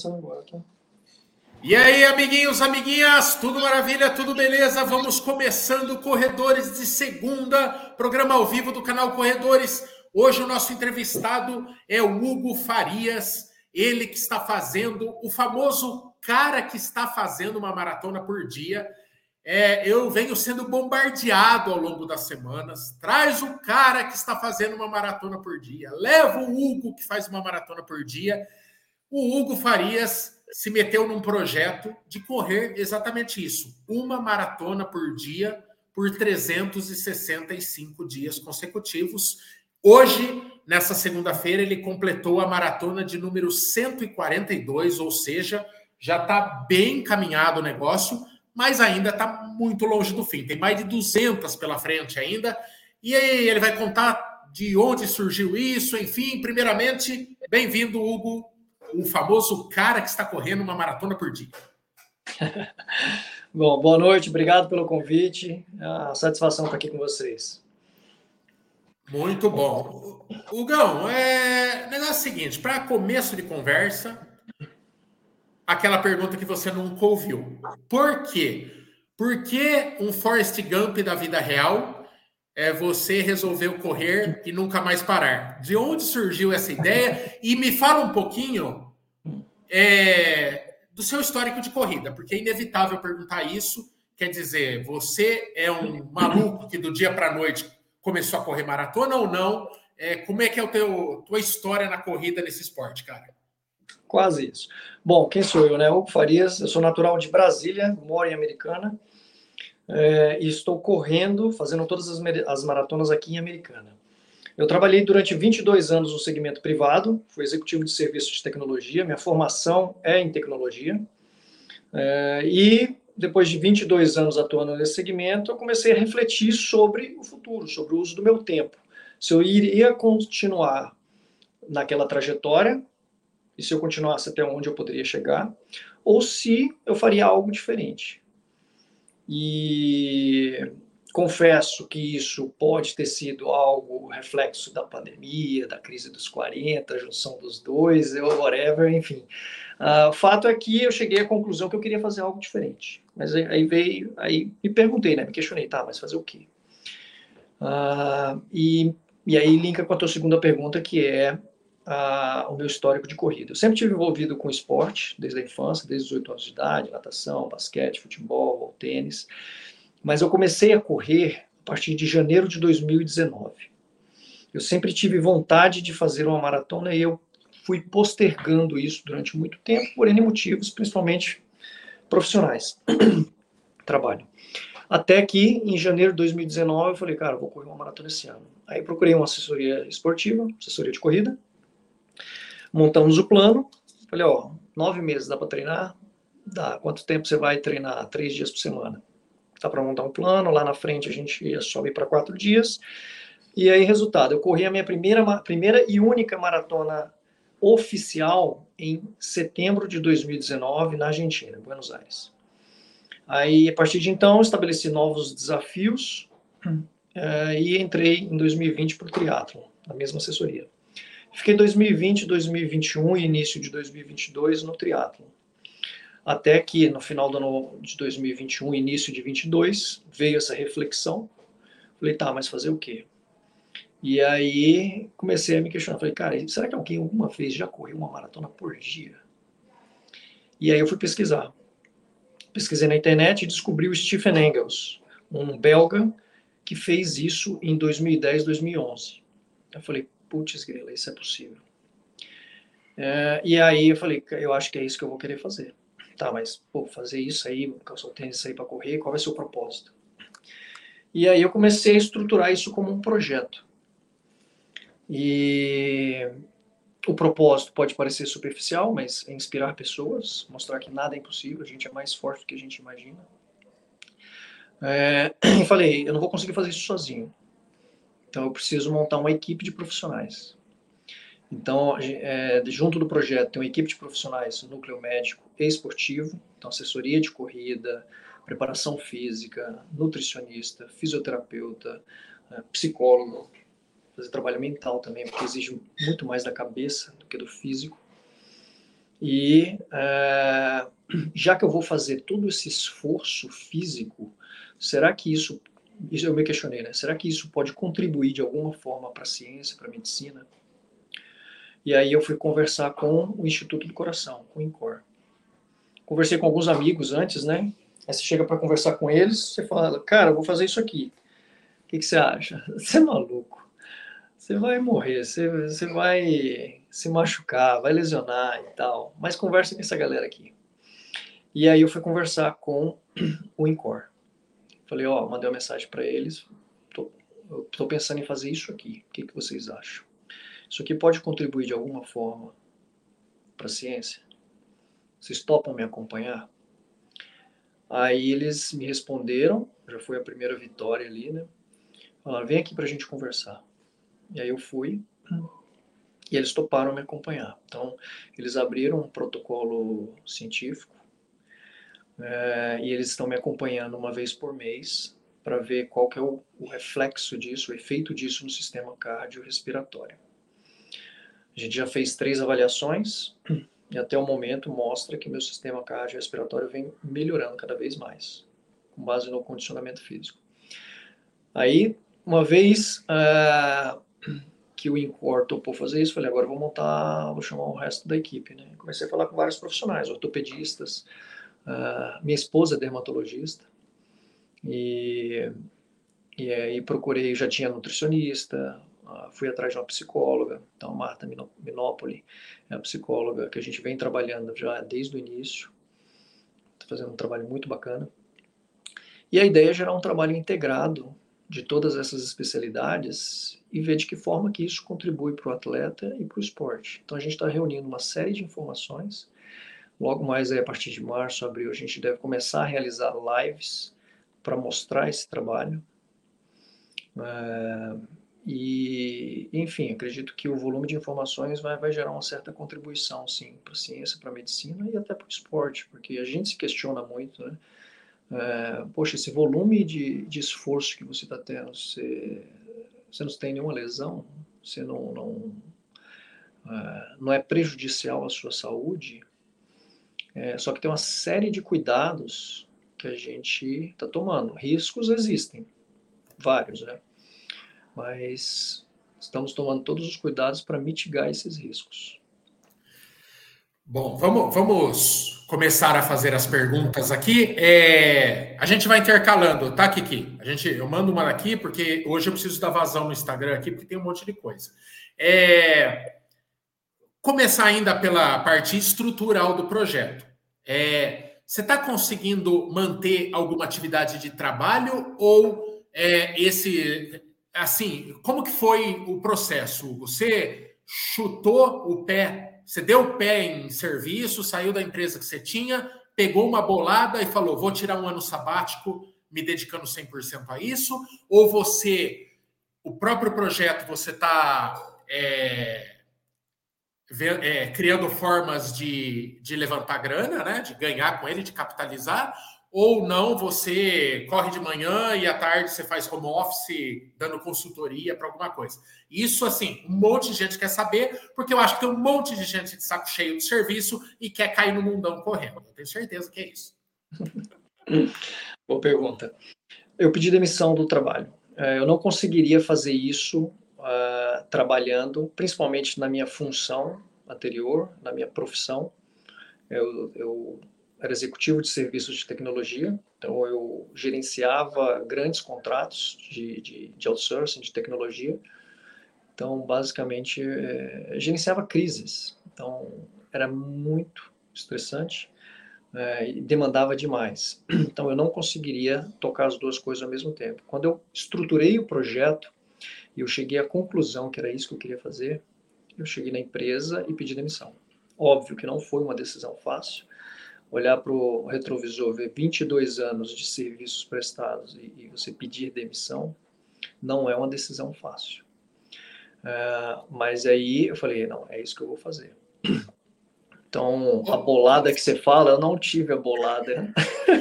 começando agora, tá? E aí, amiguinhos, amiguinhas, tudo maravilha, tudo beleza? Vamos começando Corredores de segunda, programa ao vivo do canal Corredores. Hoje o nosso entrevistado é o Hugo Farias, ele que está fazendo o famoso cara que está fazendo uma maratona por dia. É, eu venho sendo bombardeado ao longo das semanas. Traz o cara que está fazendo uma maratona por dia. Leva o Hugo que faz uma maratona por dia. O Hugo Farias se meteu num projeto de correr exatamente isso: uma maratona por dia por 365 dias consecutivos. Hoje, nessa segunda-feira, ele completou a maratona de número 142, ou seja, já está bem encaminhado o negócio mas ainda está muito longe do fim. Tem mais de 200 pela frente ainda. E aí ele vai contar de onde surgiu isso, enfim. Primeiramente, bem-vindo, Hugo, o famoso cara que está correndo uma maratona por dia. Bom, boa noite, obrigado pelo convite. É uma satisfação estar aqui com vocês. Muito bom. Hugão, é... o negócio é o seguinte: para começo de conversa, aquela pergunta que você nunca ouviu. Por quê? Por que um Forrest Gump da vida real é você resolveu correr e nunca mais parar? De onde surgiu essa ideia? E me fala um pouquinho é, do seu histórico de corrida, porque é inevitável perguntar isso. Quer dizer, você é um maluco que do dia para a noite começou a correr maratona ou não? É, como é que é a tua história na corrida nesse esporte, cara? Quase isso. Bom, quem sou eu, né? Hugo Farias, eu sou natural de Brasília, moro em Americana, é, e estou correndo, fazendo todas as, as maratonas aqui em Americana. Eu trabalhei durante 22 anos no segmento privado, fui executivo de serviços de tecnologia, minha formação é em tecnologia, é, e depois de 22 anos atuando nesse segmento, eu comecei a refletir sobre o futuro, sobre o uso do meu tempo. Se eu iria continuar naquela trajetória e se eu continuasse até onde eu poderia chegar, ou se eu faria algo diferente. E confesso que isso pode ter sido algo reflexo da pandemia, da crise dos 40, a junção dos dois, ou whatever, enfim. Uh, o fato é que eu cheguei à conclusão que eu queria fazer algo diferente. Mas aí veio, aí me perguntei, né? Me questionei, tá, mas fazer o quê? Uh, e, e aí linka com a tua segunda pergunta, que é a, o meu histórico de corrida. Eu sempre tive envolvido com esporte, desde a infância, desde os 8 anos de idade, natação, basquete, futebol, tênis. Mas eu comecei a correr a partir de janeiro de 2019. Eu sempre tive vontade de fazer uma maratona e eu fui postergando isso durante muito tempo, por N motivos, principalmente profissionais. Trabalho. Até que, em janeiro de 2019, eu falei, cara, vou correr uma maratona esse ano. Aí procurei uma assessoria esportiva, assessoria de corrida, Montamos o plano. Falei, ó, nove meses dá para treinar? Dá. Quanto tempo você vai treinar? Três dias por semana. Dá para montar um plano. Lá na frente a gente sobe para quatro dias. E aí, resultado, eu corri a minha primeira, primeira e única maratona oficial em setembro de 2019 na Argentina, Buenos Aires. Aí, a partir de então, estabeleci novos desafios uh, e entrei em 2020 para o triatlo, na mesma assessoria. Fiquei 2020, 2021 e início de 2022 no triatlo. Até que no final do ano de 2021, início de 22, veio essa reflexão. Falei, tá, mas fazer o quê? E aí comecei a me questionar. Falei, cara, será que alguém alguma vez já correu uma maratona por dia? E aí eu fui pesquisar. Pesquisei na internet e descobri o Stephen Engels, um belga que fez isso em 2010, 2011. Eu falei, putz, grila, isso é possível. É, e aí eu falei, eu acho que é isso que eu vou querer fazer. Tá, mas, pô, fazer isso aí, calçar o tênis aí para correr, qual vai ser o propósito? E aí eu comecei a estruturar isso como um projeto. E o propósito pode parecer superficial, mas é inspirar pessoas, mostrar que nada é impossível, a gente é mais forte do que a gente imagina. É, e falei, eu não vou conseguir fazer isso sozinho. Então, eu preciso montar uma equipe de profissionais. Então, é, junto do projeto, tem uma equipe de profissionais, núcleo médico e esportivo, então assessoria de corrida, preparação física, nutricionista, fisioterapeuta, é, psicólogo, fazer trabalho mental também, porque exige muito mais da cabeça do que do físico. E é, já que eu vou fazer todo esse esforço físico, será que isso, isso eu me questionei, né? Será que isso pode contribuir de alguma forma para a ciência, para a medicina? E aí eu fui conversar com o Instituto do Coração, com o INCOR. Conversei com alguns amigos antes, né? Aí você chega para conversar com eles, você fala, cara, eu vou fazer isso aqui. O que, que você acha? Você é maluco. Você vai morrer, você, você vai se machucar, vai lesionar e tal. Mas conversa com essa galera aqui. E aí eu fui conversar com o INCOR. Falei, ó, mandei uma mensagem para eles. Tô, eu tô pensando em fazer isso aqui. O que, que vocês acham? Isso aqui pode contribuir de alguma forma para a ciência? Vocês topam me acompanhar? Aí eles me responderam, já foi a primeira vitória ali, né? Falaram, vem aqui para a gente conversar. E aí eu fui e eles toparam me acompanhar. Então, eles abriram um protocolo científico é, e eles estão me acompanhando uma vez por mês para ver qual que é o, o reflexo disso, o efeito disso no sistema cardiorrespiratório. A gente já fez três avaliações e até o momento mostra que meu sistema cardiorrespiratório vem melhorando cada vez mais, com base no condicionamento físico. Aí, uma vez uh, que o Incor topou fazer isso, falei, agora vou montar, vou chamar o resto da equipe, né? Comecei a falar com vários profissionais, ortopedistas, uh, minha esposa é dermatologista, e, e aí procurei, já tinha nutricionista, fui atrás de uma psicóloga, então Marta Minopoli é a psicóloga que a gente vem trabalhando já desde o início, está fazendo um trabalho muito bacana. E a ideia é gerar um trabalho integrado de todas essas especialidades e ver de que forma que isso contribui para o atleta e para o esporte. Então a gente está reunindo uma série de informações. Logo mais aí, a partir de março, abril, a gente deve começar a realizar lives para mostrar esse trabalho. É, e, enfim, acredito que o volume de informações vai, vai gerar uma certa contribuição, sim, para a ciência, para a medicina e até para o esporte, porque a gente se questiona muito, né? É, poxa, esse volume de, de esforço que você está tendo, você, você não tem nenhuma lesão, você não, não, é, não é prejudicial à sua saúde, é, só que tem uma série de cuidados que a gente está tomando. Riscos existem, vários, né? mas estamos tomando todos os cuidados para mitigar esses riscos. Bom, vamos, vamos começar a fazer as perguntas aqui. É, a gente vai intercalando, tá, Kiki? A gente, eu mando uma aqui porque hoje eu preciso dar vazão no Instagram aqui porque tem um monte de coisa. É, começar ainda pela parte estrutural do projeto. É, você está conseguindo manter alguma atividade de trabalho ou é, esse assim, como que foi o processo? Você chutou o pé, você deu o pé em serviço, saiu da empresa que você tinha, pegou uma bolada e falou: vou tirar um ano sabático me dedicando 100% a isso? Ou você, o próprio projeto, você está é, é, criando formas de, de levantar grana, né, de ganhar com ele, de capitalizar? ou não você corre de manhã e à tarde você faz home office dando consultoria para alguma coisa. Isso, assim, um monte de gente quer saber, porque eu acho que tem um monte de gente de saco cheio do serviço e quer cair no mundão correndo. Eu tenho certeza que é isso. Boa pergunta. Eu pedi demissão do trabalho. É, eu não conseguiria fazer isso uh, trabalhando, principalmente na minha função anterior, na minha profissão. Eu, eu era executivo de serviços de tecnologia, então eu gerenciava grandes contratos de, de, de outsourcing, de tecnologia. Então, basicamente, é, gerenciava crises. Então, era muito estressante é, e demandava demais. Então, eu não conseguiria tocar as duas coisas ao mesmo tempo. Quando eu estruturei o projeto e eu cheguei à conclusão que era isso que eu queria fazer, eu cheguei na empresa e pedi demissão. Óbvio que não foi uma decisão fácil, olhar para o retrovisor, ver 22 anos de serviços prestados e, e, você pedir demissão, não é uma decisão fácil. É, mas aí eu falei, não, é isso que eu vou fazer. Então, a bolada que você fala, eu não tive a bolada.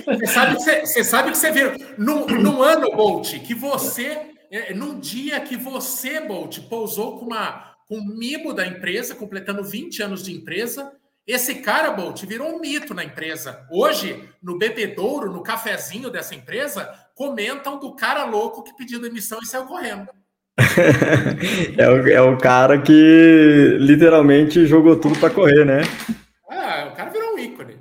Você sabe que você, você, sabe que você viu. Num, num ano, Bolt, que você, é, num dia que você, Bolt, pousou com, uma, com um mimo da empresa, completando 20 anos de empresa, Esse cara, Bolt, virou um mito na empresa. Hoje, no bebedouro, no cafezinho dessa empresa, comentam do cara louco que pediu demissão e saiu correndo. é, o, é o cara que literalmente jogou tudo para correr, né? Ah, o cara virou um ícone. Virou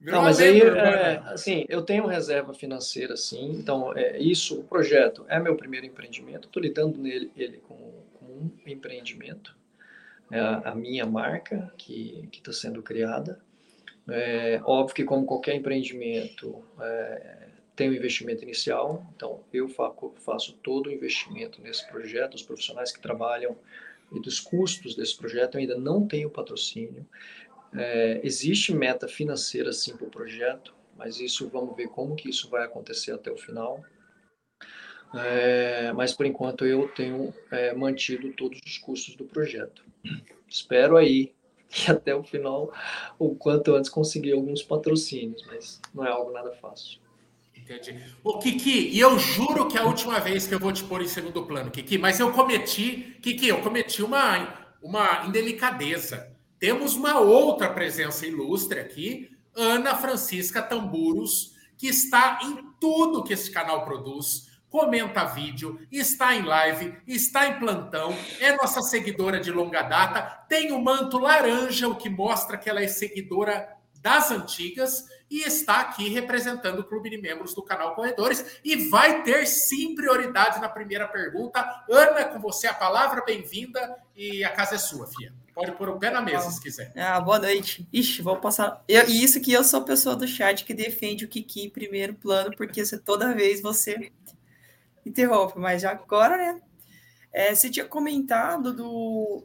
Não, mas aí, é, assim, eu tenho reserva financeira, sim. Então, é, isso, o projeto é meu primeiro empreendimento. Estou lidando nele ele com, com um empreendimento é a, minha marca que está sendo criada. É, óbvio que, como qualquer empreendimento, é, tem um investimento inicial, então eu faço, faço todo o investimento nesse projeto, os profissionais que trabalham e dos custos desse projeto, eu ainda não tenho patrocínio. É, existe meta financeira sim para o projeto, mas isso vamos ver como que isso vai acontecer até o final. É, mas por enquanto eu tenho é, mantido todos os custos do projeto. Espero aí que até o final, o quanto antes, conseguir alguns patrocínios, mas não é algo nada fácil. Entendi. Ô, Kiki, e eu juro que é a última vez que eu vou te pôr em segundo plano, Kiki, mas eu cometi, Kiki, eu cometi uma, uma indelicadeza. Temos uma outra presença ilustre aqui, Ana Francisca Tamburos, que está em tudo que esse canal produz comenta vídeo, está em live, está em plantão, é nossa seguidora de longa data, tem o manto laranja, o que mostra que ela é seguidora das antigas e está aqui representando o clube de membros do canal Corredores e vai ter sim prioridade na primeira pergunta. Ana, com você a palavra, bem-vinda e a casa é sua, Fia. Pode pôr o pé na mesa se quiser. Ah, boa noite. Ixi, vou passar. Eu, e isso que eu sou a pessoa do chat que defende o Kiki em primeiro plano, porque você, toda vez você interrompe, mas agora, né? É, você tinha comentado do.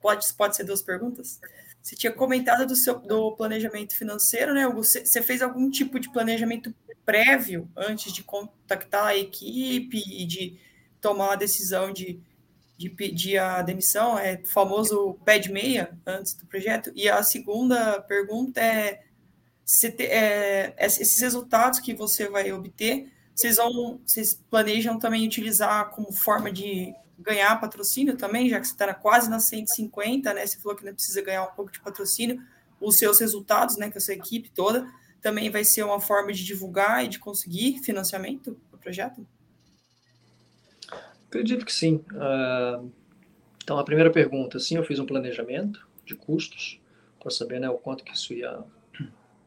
Pode, pode ser duas perguntas? Você tinha comentado do seu do planejamento financeiro, né? Você, você fez algum tipo de planejamento prévio antes de contactar a equipe e de tomar a decisão de, de pedir a demissão? É o famoso pé de meia antes do projeto? E a segunda pergunta é, te, é esses resultados que você vai obter vocês vão, vocês planejam também utilizar como forma de ganhar patrocínio também, já que você está quase na 150, né? Você falou que não precisa ganhar um pouco de patrocínio, os seus resultados, né, com a sua equipe toda, também vai ser uma forma de divulgar e de conseguir financiamento do projeto? Acredito que sim. Uh, então, a primeira pergunta, sim, eu fiz um planejamento de custos para saber né, o quanto que isso ia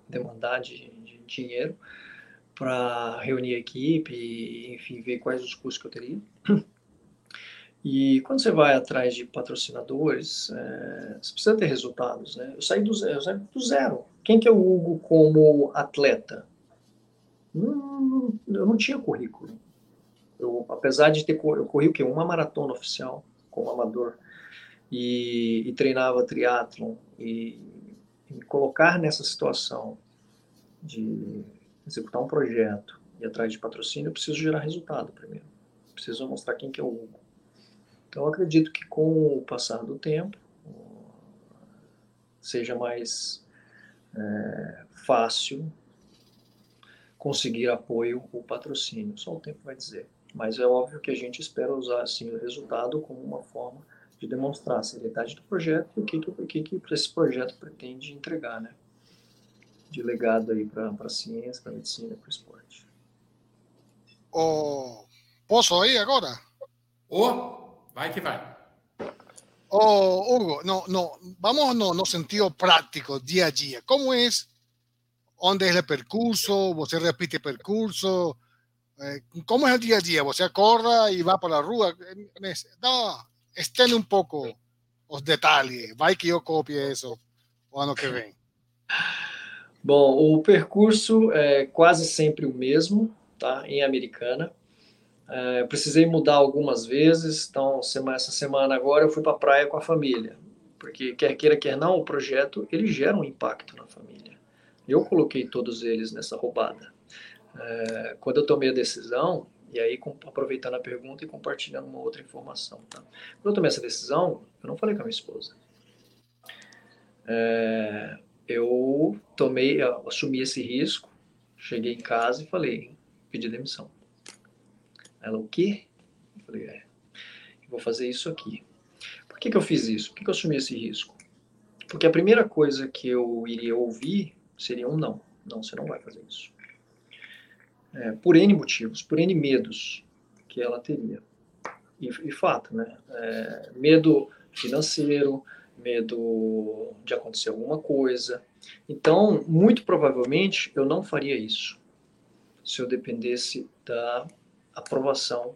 demandar de, de dinheiro para reunir a equipe e, enfim, ver quais os custos que eu teria. E quando você vai atrás de patrocinadores, é, você precisa ter resultados, né? Eu saí do zero, saí do zero. Quem que é o Hugo como atleta? Hum, eu não tinha currículo. Eu, apesar de ter eu corri o quê? Uma maratona oficial como amador e, e treinava triatlon e, e me colocar nessa situação de executar um projeto e atrás de patrocínio, eu preciso gerar resultado primeiro. Preciso mostrar quem que é o Hugo. Então, acredito que com o passar do tempo, seja mais é, fácil conseguir apoio ou patrocínio. Só o tempo vai dizer. Mas é óbvio que a gente espera usar assim, o resultado como uma forma de demonstrar a seriedade do projeto e o que, que, o que, que esse projeto pretende entregar, né? de legado aí para a ciência, para a medicina, para o esporte. Oh, posso ir agora? Oh, vai que vai. Oh, Hugo, no, no, vamos no, no sentido práctico, dia a dia. Como é? Onde é o percurso? Você repite percurso? Eh, como é o dia a dia? Você acorda e vai para a rua? Não, estende um pouco os detalhes. Vai que eu copie isso o ano que vem. Bom, o percurso é quase sempre o mesmo, tá? Em Americana. É, precisei mudar algumas vezes, então essa semana agora eu fui para a praia com a família, porque quer queira quer não, o projeto ele gera um impacto na família. Eu coloquei todos eles nessa roubada. É, quando eu tomei a decisão, e aí aproveitando a pergunta e compartilhando uma outra informação, tá? Quando eu tomei essa decisão, eu não falei com a minha esposa. É, eu tomei, eu assumi esse risco, cheguei em casa e falei, pedi demissão. Ela, o quê? Eu falei, é, eu vou fazer isso aqui. Por que, que eu fiz isso? Por que, que eu assumi esse risco? Porque a primeira coisa que eu iria ouvir seria um não. Não, você não vai fazer isso. É, por N motivos, por N medos que ela teria. E, e fato, né? É, medo financeiro, medo de acontecer alguma coisa. Então, muito provavelmente, eu não faria isso se eu dependesse da aprovação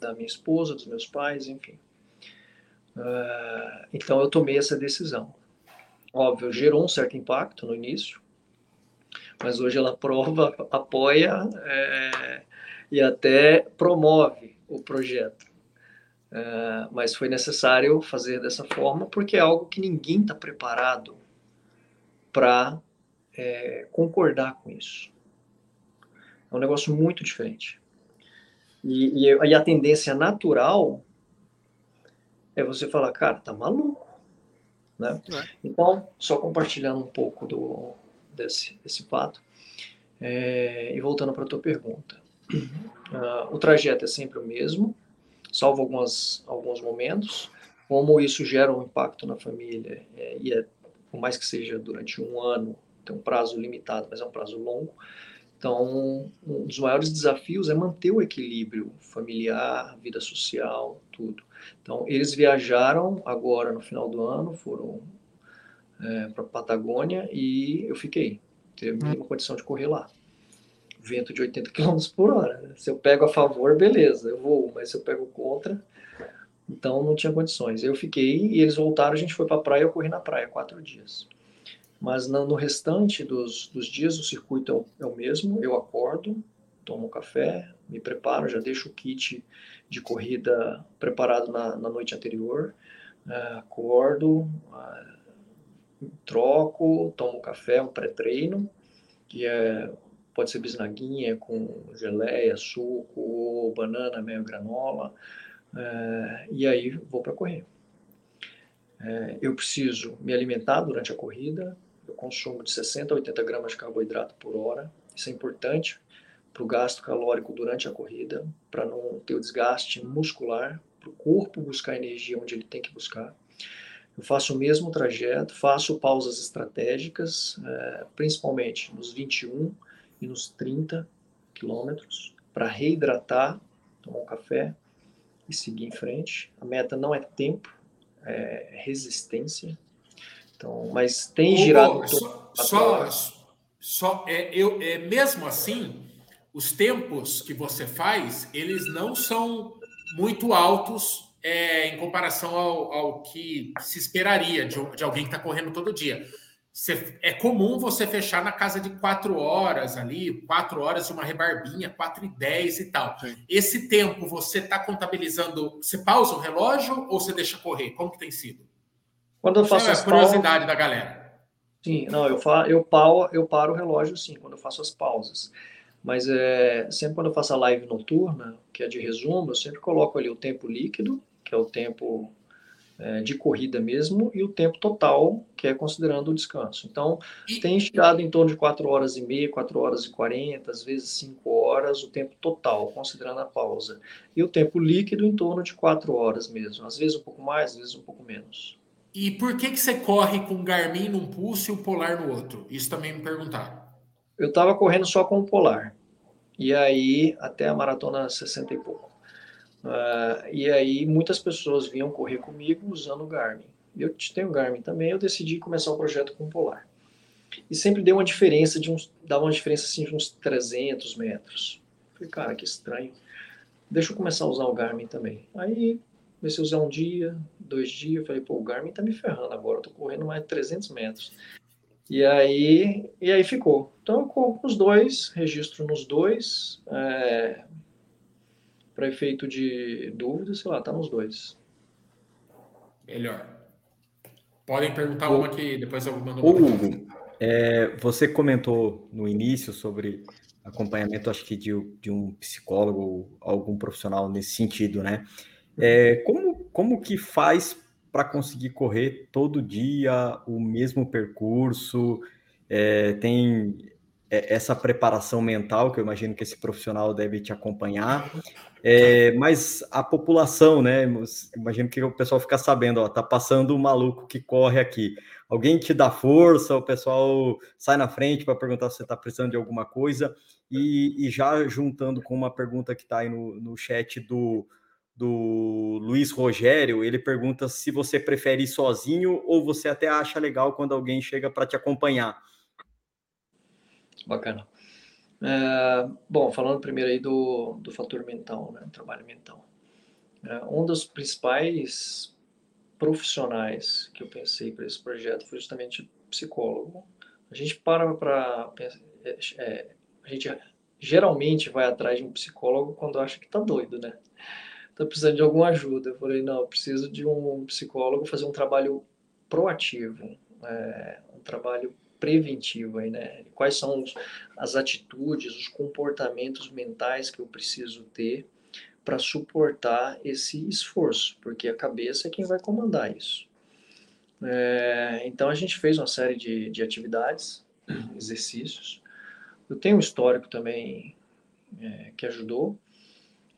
da minha esposa, dos meus pais, enfim. Uh, então, eu tomei essa decisão. Óbvio, gerou um certo impacto no início, mas hoje ela aprova, apoia é, e até promove o projeto. É, mas foi necessário fazer dessa forma porque é algo que ninguém está preparado para é, concordar com isso. É um negócio muito diferente. E, e, e, a tendência natural é você falar, cara, tá maluco. Né? É. Então, só compartilhando um pouco do, desse, desse fato. É, e voltando para a tua pergunta. Uh, o trajeto é sempre o mesmo, salvo algumas, alguns momentos. Como isso gera um impacto na família, é, e é, por mais que seja durante um ano, tem um prazo limitado, mas é um prazo longo. Então, um dos maiores desafios é manter o equilíbrio familiar, vida social, tudo. Então, eles viajaram agora no final do ano, foram é, para a Patagônia e eu fiquei. Teve uma condição de correr lá vento de 80 km por hora. Né? Se eu pego a favor, beleza, eu vou, mas se eu pego contra, então não tinha condições. Eu fiquei e eles voltaram, a gente foi para a praia, eu corri na praia quatro dias. Mas no, restante dos, dos dias, o circuito é o, é o mesmo, eu acordo, tomo café, me preparo, já deixo o kit de corrida preparado na, na noite anterior, uh, acordo, uh, troco, tomo café, um pré-treino, que é pode ser bisnaguinha com geleia, suco, banana, meio granola, é, e aí vou para correr. É, eu preciso me alimentar durante a corrida, eu consumo de 60 a 80 gramas de carboidrato por hora, isso é importante para o gasto calórico durante a corrida, para não ter o desgaste muscular, para o corpo buscar energia onde ele tem que buscar. Eu faço o mesmo trajeto, faço pausas estratégicas, é, principalmente nos 21 e nos 30 quilômetros para reidratar, tomar um café e seguir em frente. A meta não é tempo, é resistência. Então, mas tem girado. só, só, só é, eu, é mesmo assim, os tempos que você faz, eles não são muito altos é, em comparação ao, ao que se esperaria de, de alguém que está correndo todo dia. Você, é comum você fechar na casa de quatro horas ali, quatro horas de uma rebarbinha, quatro e dez e tal. Sim. Esse tempo você está contabilizando, você pausa o relógio ou você deixa correr? Como que tem sido? Quando eu faço é a curiosidade pausas, da galera. Sim, não, eu, fa, eu, pau, eu paro o relógio sim, quando eu faço as pausas. Mas é, sempre quando eu faço a live noturna, que é de resumo, eu sempre coloco ali o tempo líquido, que é o tempo é, de corrida mesmo, e o tempo total, que é considerando o descanso. Então, tem estirado em torno de 4 horas e meia, 4 horas e 40, às vezes 5 horas, o tempo total, considerando a pausa. E o tempo líquido em torno de 4 horas mesmo, às vezes um pouco mais, às vezes um pouco menos. E por que, que você corre com o Garmin num pulso e o Polar no outro? Isso também me perguntaram. Eu estava correndo só com o Polar. E aí, até a maratona 60 e pouco. Uh, e aí muitas pessoas vinham correr comigo usando o Garmin. Eu tenho o Garmin também, eu decidi começar o projeto com o Polar. E sempre deu uma diferença de uns, dava uma diferença assim de uns 300 metros. Falei, cara, que estranho. Deixa eu começar a usar o Garmin também. Aí comecei a usar um dia, dois dias, falei, pô, o Garmin tá me ferrando agora, eu tô correndo mais de 300 metros. E aí, e aí ficou. Então eu corro com os dois, registro nos dois, é, para efeito de dúvida, sei lá, tá nos dois. Melhor. Podem perguntar o, uma que depois eu mando. Ô, Hugo, é, você comentou no início sobre acompanhamento, acho que de, de um psicólogo ou algum profissional nesse sentido, né? É, como, como que faz para conseguir correr todo dia o mesmo percurso? É, tem é, essa preparação mental, que eu imagino que esse profissional deve te acompanhar, é, mas a população, né? Imagino que o pessoal fica sabendo, ó, tá passando um maluco que corre aqui. Alguém te dá força, o pessoal sai na frente para perguntar se você está precisando de alguma coisa. E, e, já juntando com uma pergunta que está aí no, no chat do, do Luiz Rogério, ele pergunta se você prefere ir sozinho ou você até acha legal quando alguém chega para te acompanhar. Bacana. É, bom, falando primeiro aí do, do fator mental, né, trabalho mental. É, um dos principais profissionais que eu pensei para esse projeto foi justamente psicólogo. A gente para para é, é, a gente geralmente vai atrás de um psicólogo quando acha que está doido, né? Tá precisando de alguma ajuda. Eu falei, não, eu preciso de um psicólogo fazer um trabalho proativo, é, um trabalho preventivo aí, né? Quais são as atitudes, os comportamentos mentais que eu preciso ter para suportar esse esforço, porque a cabeça é quem vai comandar isso. É, então a gente fez uma série de, de atividades, exercícios. Eu tenho um histórico também é, que ajudou.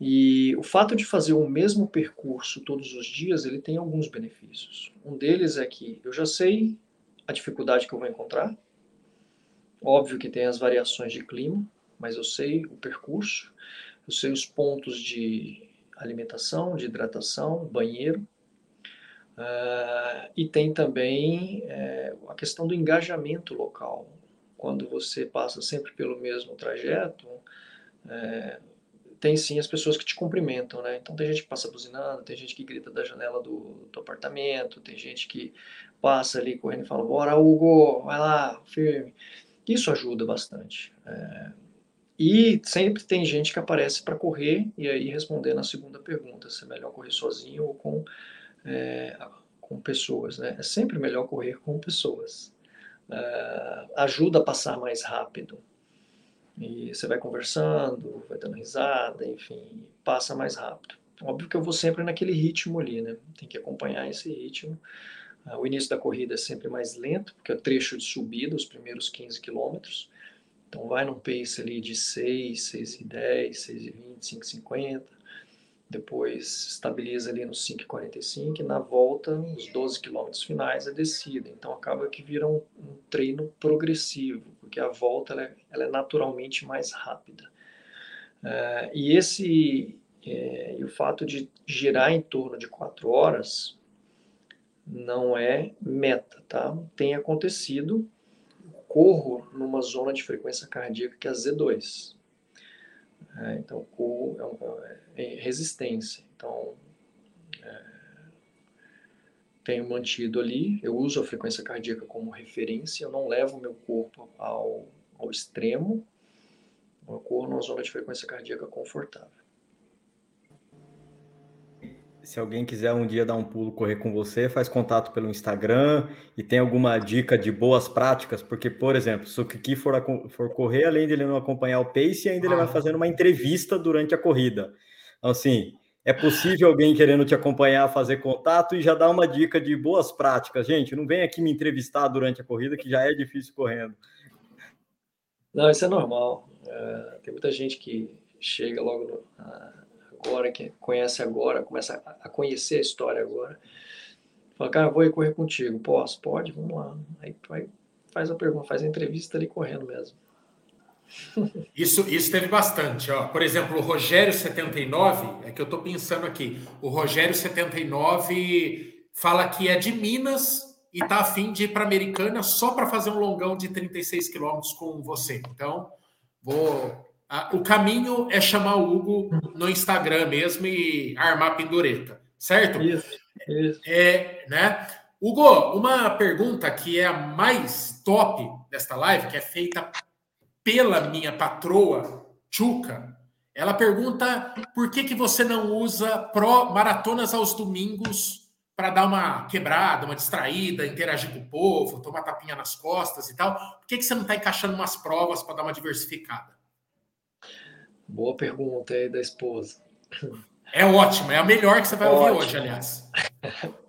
E o fato de fazer o mesmo percurso todos os dias, ele tem alguns benefícios. Um deles é que eu já sei a dificuldade que eu vou encontrar. Óbvio que tem as variações de clima, mas eu sei o percurso, eu sei os pontos de alimentação, de hidratação, banheiro. Uh, e tem também é, a questão do engajamento local. Quando você passa sempre pelo mesmo trajeto, é, tem sim as pessoas que te cumprimentam, né? Então tem gente que passa buzinando, tem gente que grita da janela do, do apartamento, tem gente que passa ali correndo e fala, bora Hugo, vai lá, firme. Isso ajuda bastante. É... E sempre tem gente que aparece para correr e aí responder na segunda pergunta, se é melhor correr sozinho ou com, é, com pessoas, né? É sempre melhor correr com pessoas. É, ajuda a passar mais rápido. E você vai conversando, vai dando risada, enfim, passa mais rápido. Óbvio que eu vou sempre naquele ritmo ali, né? Tem que acompanhar esse ritmo. Ah, o início da corrida é sempre mais lento, porque é o trecho de subida, os primeiros 15 quilômetros. Então vai num pace ali de 6, 6 e 10, 6 e 20, 5 e 50 depois estabiliza ali nos 5,45 e na volta, nos 12 quilômetros finais, é descida. Então acaba que vira um, um treino progressivo, porque a volta ela é, ela é naturalmente mais rápida. É, e esse é, e o fato de girar em torno de 4 horas não é meta, tá? Tem acontecido, corro numa zona de frequência cardíaca que é a Z2. É, então, corro é, um, é resistência. Então, é, tenho mantido ali, eu uso a frequência cardíaca como referência, eu não levo o meu corpo ao, ao extremo, eu corro numa zona de frequência cardíaca confortável. Se alguém quiser um dia dar um pulo, correr com você, faz contato pelo Instagram e tem alguma dica de boas práticas, porque, por exemplo, se o Kiki for, for correr, além de ele não acompanhar o pace, ainda ele vai fazendo uma entrevista durante a corrida. Então, assim, é possível alguém querendo te acompanhar, fazer contato e já dar uma dica de boas práticas. Gente, não vem aqui me entrevistar durante a corrida, que já é difícil correndo. Não, isso é normal. É, tem muita gente que chega logo no, agora, que conhece agora, começa a, conhecer a história agora. Fala, cara, vou correr contigo. Posso? Pode? Vamos lá. Aí faz a pergunta, faz a entrevista ali correndo mesmo. Isso, isso teve bastante. Ó. Por exemplo, o Rogério 79, é que eu estou pensando aqui. O Rogério 79 fala que é de Minas e está afim de ir para Americana só para fazer um longão de 36 quilômetros com você. Então, vou. O caminho é chamar o Hugo no Instagram mesmo e armar pendureta, certo? Isso, isso. É, né? Hugo, uma pergunta que é a mais top desta live, que é feita pela minha patroa, Chuca, ela pergunta por que, que você não usa pró maratonas aos domingos para dar uma quebrada, uma distraída, interagir com o povo, tomar tapinha nas costas e tal. Por que, que você não está encaixando umas provas para dar uma diversificada? Boa pergunta aí da esposa. É ótimo, é a melhor que você vai ouvir hoje, aliás.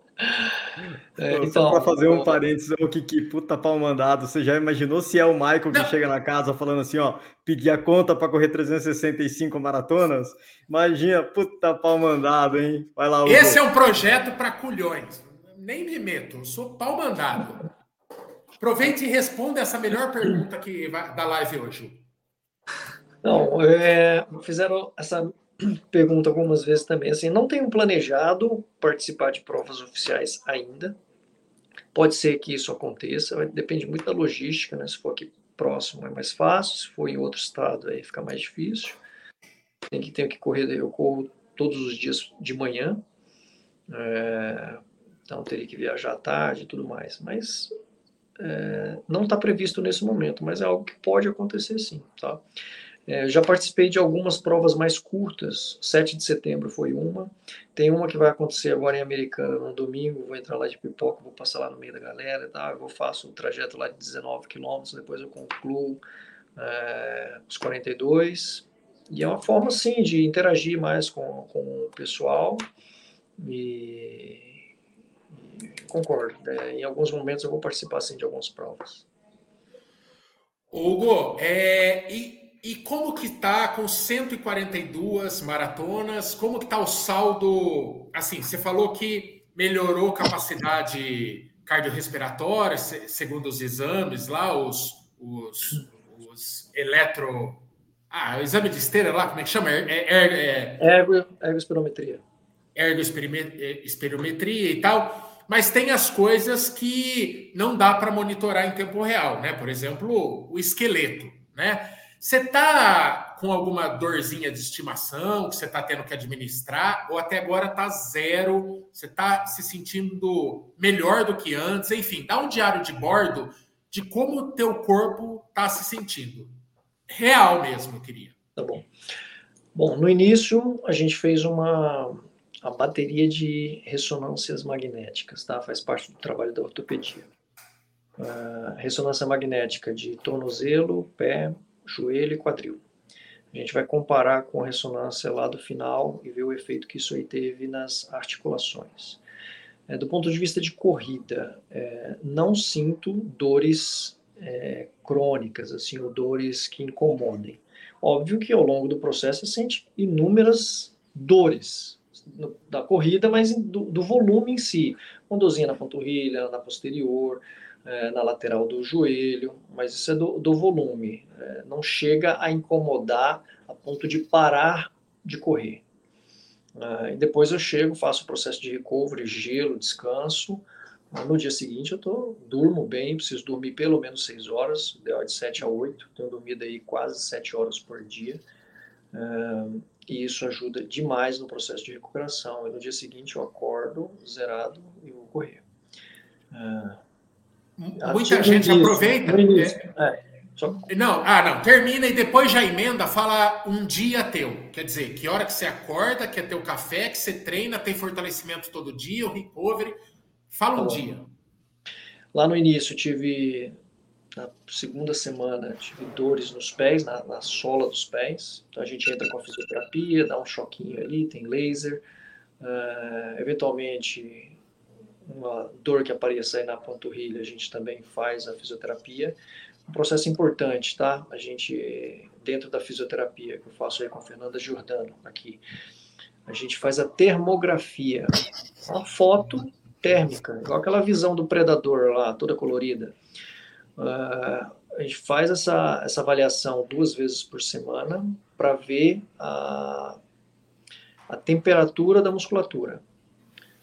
É, então, Só para fazer um parênteses, o Kiki, puta pau mandado. Você já imaginou se é o Michael que não. chega na casa falando assim, ó, pedir a conta para correr 365 maratonas? Imagina, puta pau mandado, hein? Vai lá. Hugo. Esse é um projeto para culhões. Nem me meto, eu sou pau mandado. Aproveite e responda essa melhor pergunta que vai, da live hoje. Não, é, fizeram essa pergunta algumas vezes também. Assim, não tenho planejado participar de provas oficiais ainda. Pode ser que isso aconteça, depende muito da logística, né? Se for aqui próximo é mais fácil, se for em outro estado aí fica mais difícil. Tem que ter que correr, eu corro todos os dias de manhã, é, então teria que viajar à tarde e tudo mais. Mas é, não está previsto nesse momento, mas é algo que pode acontecer sim, tá? É, já participei de algumas provas mais curtas. 7 de setembro foi uma. Tem uma que vai acontecer agora em Americana no domingo. Vou entrar lá de pipoca, vou passar lá no meio da galera. Tá? Eu faço um trajeto lá de 19 quilômetros. Depois eu concluo é, os 42. E é uma forma, sim, de interagir mais com, com o pessoal. E, e concordo. Né? Em alguns momentos eu vou participar, sim, de algumas provas. Hugo, é, e e como que tá com 142 maratonas? Como que tá o saldo? Assim, você falou que melhorou capacidade cardiorrespiratória, segundo os exames lá, os, os, os eletro... Ah, o exame de esteira lá, como é que chama? É, é, é... Ergo, ergospirometria. Ergospirometria e tal. Mas tem as coisas que não dá para monitorar em tempo real, né? Por exemplo, o esqueleto, né? Você está com alguma dorzinha de estimação que você está tendo que administrar, ou até agora está zero, você está se sentindo melhor do que antes, enfim, dá um diário de bordo de como o teu corpo está se sentindo. Real mesmo, eu queria. Tá bom. Bom, no início a gente fez uma a bateria de ressonâncias magnéticas, tá? Faz parte do trabalho da ortopedia. Uh, ressonância magnética de tornozelo, pé, joelho e quadril. A gente vai comparar com a ressonância lá do final e ver o efeito que isso aí teve nas articulações. É, do ponto de vista de corrida, é, não sinto dores é, crônicas, assim, ou dores que incomodem. Óbvio que ao longo do processo você sente inúmeras dores da corrida, mas do, do volume em si. Uma dorzinha na panturrilha, na posterior, é, na lateral do joelho, mas isso é do, do volume. É, não chega a incomodar a ponto de parar de correr. É, e depois eu chego, faço o processo de recovery, gelo, descanso. No dia seguinte eu tô, durmo bem, preciso dormir pelo menos 6 horas, de 7 a 8. Tenho dormido aí quase 7 horas por dia. É, e isso ajuda demais no processo de recuperação. E no dia seguinte eu acordo zerado e vou correr. É, Muita gente início, aproveita. É, só... Não, ah, não, termina e depois já emenda, fala um dia teu. Quer dizer, que hora que você acorda, que é teu café, que você treina, tem fortalecimento todo dia, o recovery. Fala tá um bom. dia. Lá no início tive, na segunda semana, tive dores nos pés, na, na sola dos pés. Então a gente entra com a fisioterapia, dá um choquinho ali, tem laser. Uh, eventualmente uma dor que apareça aí na panturrilha, a gente também faz a fisioterapia. Um processo importante, tá? A gente, dentro da fisioterapia que eu faço aí com a Fernanda Giordano aqui, a gente faz a termografia, uma foto térmica, igual aquela visão do predador lá, toda colorida. Uh, a gente faz essa, essa avaliação duas vezes por semana para ver a, a temperatura da musculatura.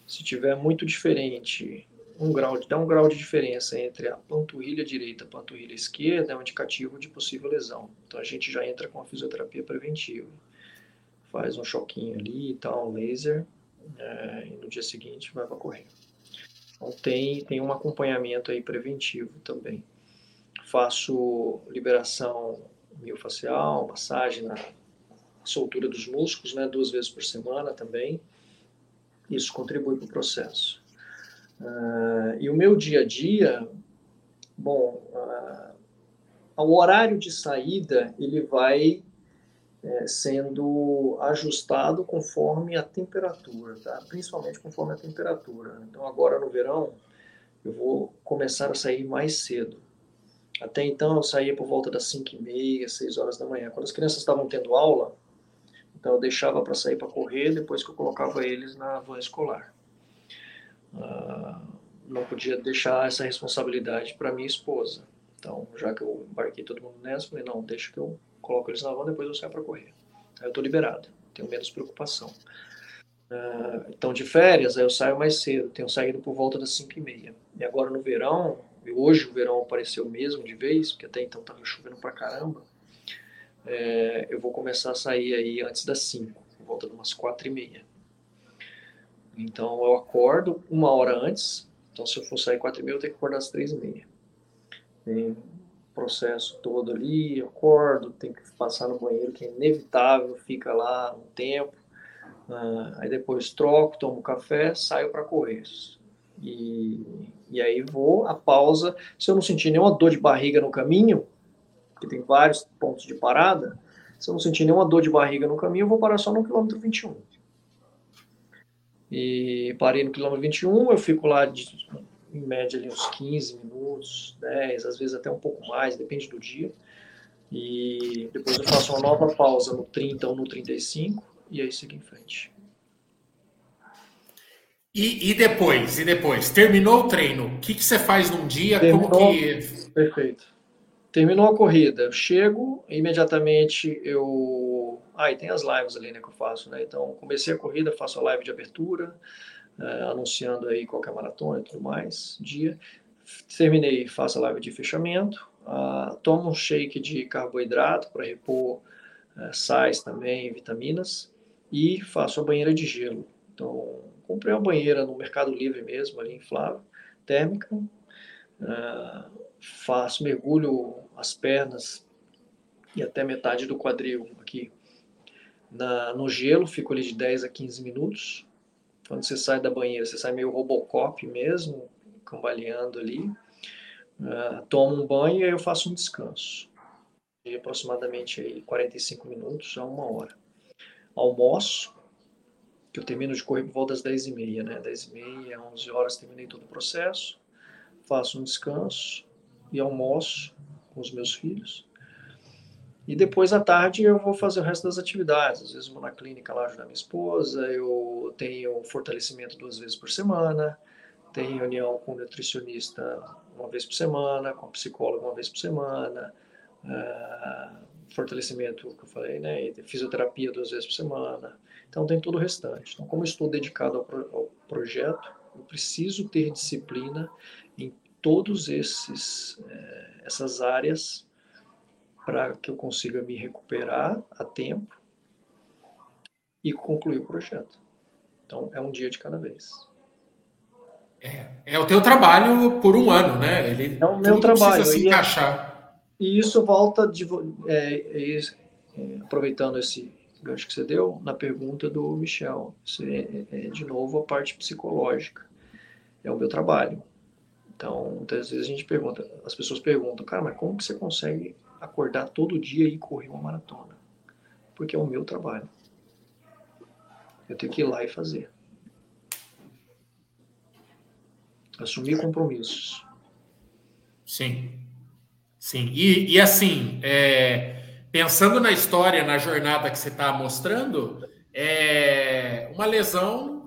Se tiver muito diferente, um grau, dá um grau de diferença entre a panturrilha direita e a panturrilha esquerda, é um indicativo de possível lesão. Então a gente já entra com a fisioterapia preventiva. Faz um choquinho ali e tal, um laser, é, e no dia seguinte vai para correr. Então tem, tem um acompanhamento aí preventivo também. Faço liberação miofacial, massagem na soltura dos músculos, né, duas vezes por semana também. Isso contribui para o processo. Uh, e o meu dia a dia, bom, uh, o horário de saída ele vai é, sendo ajustado conforme a temperatura, tá? principalmente conforme a temperatura. Então, agora no verão, eu vou começar a sair mais cedo. Até então eu saía por volta das 5 e meia, 6 horas da manhã. Quando as crianças estavam tendo aula, então eu deixava para sair para correr depois que eu colocava eles na van escolar. Uh, não podia deixar essa responsabilidade para minha esposa. Então, já que eu embarquei todo mundo nessa, falei, não, deixa que eu coloco eles na van, depois eu saio para correr. Aí eu estou liberado, tenho menos preocupação. Uh, então, de férias, aí eu saio mais cedo, tenho saído por volta das 5 e meia. E agora no verão, e hoje o verão apareceu mesmo de vez, porque até então estava chovendo pra caramba, é, eu vou começar a sair aí antes das 5, por volta de umas 4 e meia. Então eu acordo uma hora antes, então se eu for sair 4 e meia, eu tenho que acordar às 3 e meia. Tem processo todo ali, acordo, tenho que passar no banheiro, que é inevitável, fica lá um tempo. Uh, aí depois troco, tomo café, saio para correr. E, e aí vou, a pausa. Se eu não sentir nenhuma dor de barriga no caminho, que tem vários pontos de parada, se eu não sentir nenhuma dor de barriga no caminho, eu vou parar só no quilômetro 21. E parei no quilômetro 21, eu fico lá de, em média ali uns 15 minutos, 10, às vezes até um pouco mais, depende do dia. E depois eu faço uma nova pausa no 30 ou no 35 e aí sigo em frente. E, e, depois, e depois, terminou o treino, o que, que você faz num dia? Terminou, como que... Perfeito. Terminou a corrida, eu chego, imediatamente eu... Ah, e tem as lives ali, né, que eu faço, né? Então, comecei a corrida, faço a live de abertura, uh, anunciando aí qualquer maratona e tudo mais, dia. Terminei, faço a live de fechamento, uh, tomo um shake de carboidrato para repor uh, sais também, vitaminas, e faço a banheira de gelo. Então, comprei uma banheira no Mercado Livre mesmo, ali inflável, térmica. Uh, faço, mergulho as pernas e até metade do quadril aqui na, no gelo, fico ali de 10 a 15 minutos. Quando você sai da banheira, você sai meio Robocop mesmo, cambaleando ali. Uh, tomo um banho e aí eu faço um descanso. De aproximadamente aí 45 minutos a uma hora. Almoço, que eu termino de correr por volta das 10 e meia, né? 10 e meia, 11 horas, terminei todo o processo, faço um descanso e almoço com os meus filhos. E depois à tarde eu vou fazer o resto das atividades. Às vezes vou na clínica lá ajudar minha esposa, eu tenho fortalecimento duas vezes por semana, tenho reunião com o nutricionista uma vez por semana, com o psicólogo uma vez por semana, uh, fortalecimento que eu falei, né, fisioterapia duas vezes por semana, então tem todo o restante. Então, como eu estou dedicado ao, pro, ao projeto, eu preciso ter disciplina todos esses é, essas áreas para que eu consiga me recuperar a tempo e concluir o projeto. Então é um dia de cada vez. É, é o teu trabalho por um ano, né? Ele é o meu trabalho. se encaixar. E isso volta de, é, é, aproveitando esse gancho que você deu na pergunta do Michel. Isso é, é, de novo, a parte psicológica. É o meu trabalho. Então, muitas vezes a gente pergunta, as pessoas perguntam, cara, mas como que você consegue acordar todo dia e correr uma maratona? Porque é o meu trabalho. Eu tenho que ir lá e fazer. Assumir compromissos. Sim. Sim. E, e assim, é, pensando na história, na jornada que você está mostrando, é uma lesão.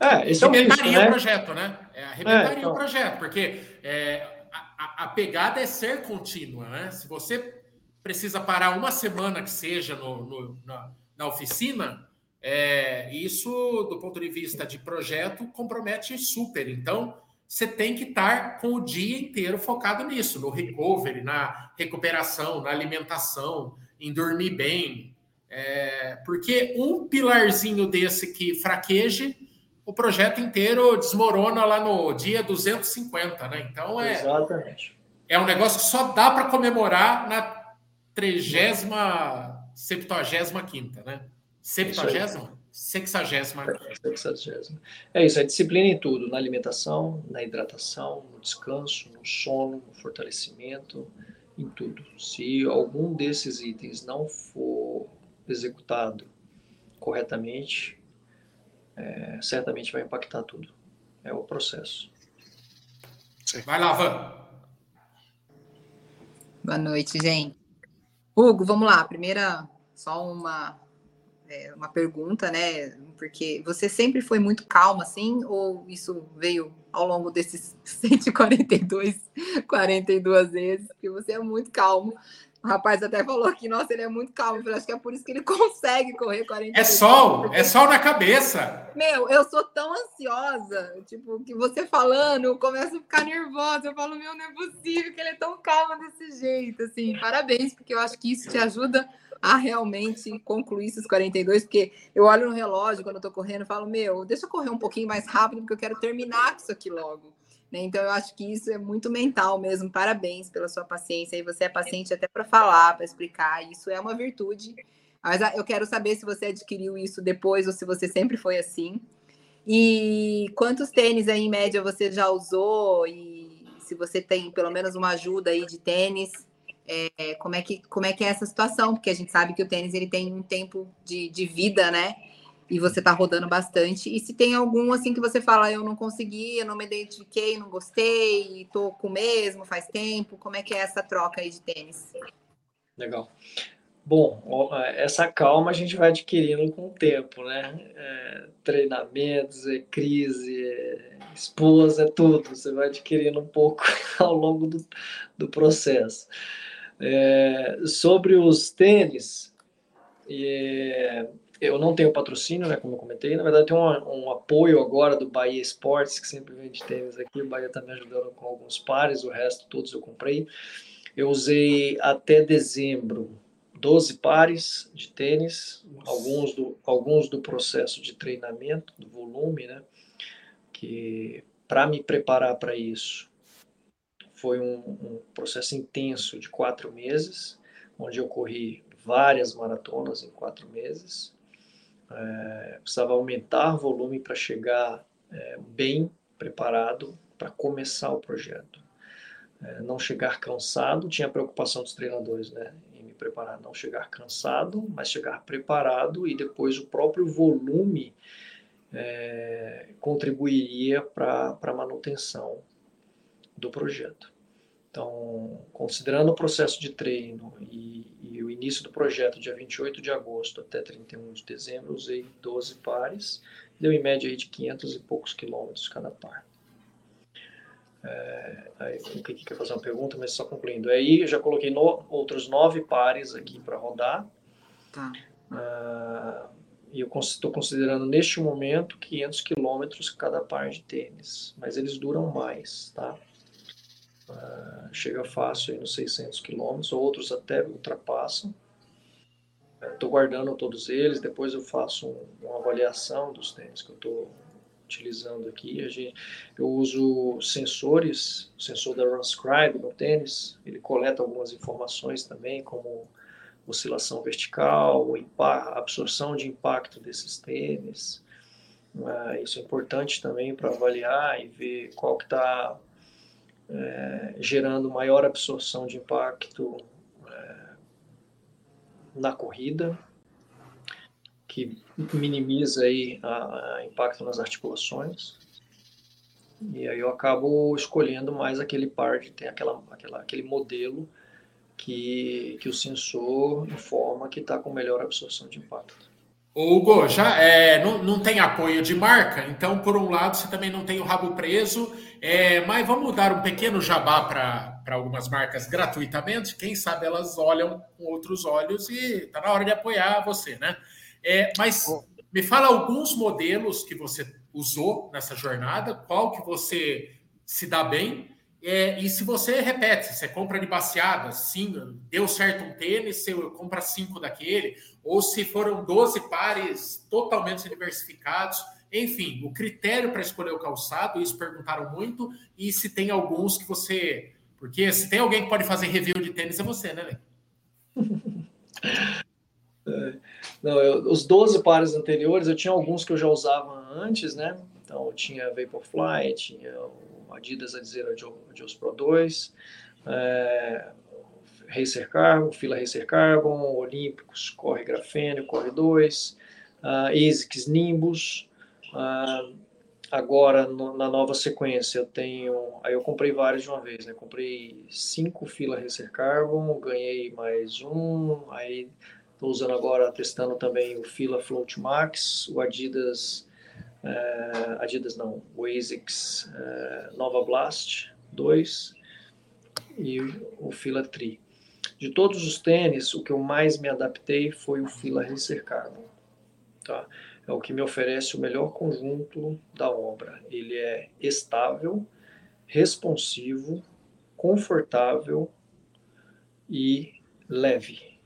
É, esse é o risco, né? o projeto, né? É, arrebentaria é, então... o projeto, porque é, a, a, pegada é ser contínua, né? Se você precisa parar uma semana que seja no, no na, na, oficina, é, isso, do ponto de vista de projeto, compromete super. Então, você tem que estar com o dia inteiro focado nisso, no recovery, na recuperação, na alimentação, em dormir bem. É, porque um pilarzinho desse que fraqueje, o projeto inteiro desmorona lá no dia 250, né? Então é. Exatamente. É um negócio que só dá para comemorar na 30 septuagésima quinta, né? Septuagésima? Sexagésima. Sexagésima. É isso, é disciplina em tudo, na alimentação, na hidratação, no descanso, no sono, no fortalecimento, em tudo. Se algum desses itens não for executado corretamente, é, certamente vai impactar tudo. é o processo. Vai lá, Van. Boa noite, gente. Hugo, vamos lá. Primeira, só uma é, uma pergunta, né? Porque você sempre foi muito calma, assim, ou isso veio ao longo desses 142, 42 vezes? Porque você é muito calmo. O rapaz até falou que, nossa, ele é muito calmo. Eu acho que é por isso que ele consegue correr 40 É sol, é sol na cabeça. Meu, eu sou tão ansiosa, tipo, que você falando, eu começo a ficar nervosa. Eu falo, meu, não é possível que ele é tão calmo desse jeito. Assim, parabéns, porque eu acho que isso te ajuda a realmente concluir esses 42, porque eu olho no relógio quando eu tô correndo e falo, meu, deixa eu correr um pouquinho mais rápido, porque eu quero terminar com isso aqui logo. Né? Então, eu acho que isso é muito mental mesmo. Parabéns pela sua paciência. E você é paciente até para falar, para explicar. Isso é uma virtude. Mas ah, eu quero saber se você adquiriu isso depois ou se você sempre foi assim. E quantos tênis aí, em média, você já usou? E se você tem pelo menos uma ajuda aí de tênis, é, como, é que, como é que é essa situação? Porque a gente sabe que o tênis ele tem um tempo de, de vida, né? E você está rodando bastante. E se tem algum assim que você fala, eu não consegui, eu não me identifiquei, não gostei, estou com o mesmo faz tempo, como é que é essa troca aí de tênis? Legal. Bom, essa calma a gente vai adquirindo com o tempo, né? É, treinamentos, é crise, é esposa, é tudo. Você vai adquirindo um pouco ao longo do, do processo. É, sobre os tênis, é, eu não tenho patrocínio, né, como eu comentei. Na verdade, tem um, um, apoio agora do Bahia Esportes, que sempre vende tênis aqui. O Bahia está me ajudando com alguns pares, o resto todos eu comprei. Eu usei até dezembro 12 pares de tênis, alguns do, alguns do processo de treinamento, do volume, né? Que para me preparar para isso foi um, um processo intenso de quatro meses, onde eu corri várias maratonas em quatro meses é, precisava aumentar volume para chegar é, bem preparado para começar o projeto. É, não chegar cansado, tinha a preocupação dos treinadores, né, em me preparar, não chegar cansado, mas chegar preparado e depois o próprio volume é, contribuiria para a manutenção do projeto. Então, considerando o processo de treino e, e, o início do projeto, dia 28 de agosto até 31 de dezembro, usei 12 pares, deu em média aí de 500 e poucos quilômetros cada par. É, aí, o que quer fazer uma pergunta, mas só concluindo. Aí eu já coloquei no, outros nove pares aqui para rodar. Tá. Uh, e eu estou considerando neste momento 500 quilômetros cada par de tênis, mas eles duram mais, tá? Uh, chega fácil aí nos 600 quilômetros, outros até ultrapassam. Estou guardando todos eles, depois eu faço um, uma avaliação dos tênis que eu estou utilizando aqui. Gente, eu uso sensores, o sensor da RunScribe no tênis, ele coleta algumas informações também, como oscilação vertical, absorção de impacto desses tênis. Uh, isso é importante também para avaliar e ver qual que está é, gerando maior absorção de impacto é, na corrida, que minimiza aí a, a impacto nas articulações. E aí eu acabo escolhendo mais aquele par que tem aquela, aquela, aquele modelo que, que o sensor informa que está com melhor absorção de impacto. Hugo, já é, não, não tem apoio de marca, então, por um lado, você também não tem o rabo preso, é, mas vamos dar um pequeno jabá para algumas marcas gratuitamente, quem sabe elas olham com outros olhos e está na hora de apoiar você, né? É, mas me fala alguns modelos que você usou nessa jornada, qual que você se dá bem, é, e se você repete, você compra de baseada, sim, deu certo um tênis, você compra cinco daquele, ou se foram 12 pares totalmente diversificados. Enfim, o critério para escolher o calçado, isso perguntaram muito, e se tem alguns que você. Porque se tem alguém que pode fazer review de tênis, é você, né, Lê? É. Não, eu, os 12 pares anteriores, eu tinha alguns que eu já usava antes, né? Então, eu tinha Vaporfly, tinha o Adidas Adizero Adios Pro 2, é, Racer Carbon, Fila Racer Carbon, Olímpicos, Corre Grafeno, Corre 2, uh, ASICS Nimbus, uh, agora no, na nova sequência eu tenho, aí eu comprei vários de uma vez, né? Comprei cinco fila Racer Carbon, ganhei mais um, aí estou usando agora, testando também o fila Float Max, o Adidas, é, Adidas não, o ASICS é, Nova Blast 2 e o fila Tri. De todos os tênis, o que eu mais me adaptei foi o fila Racer Carbon, tá? É o que me oferece o melhor conjunto da obra. Ele é estável, responsivo, confortável e leve.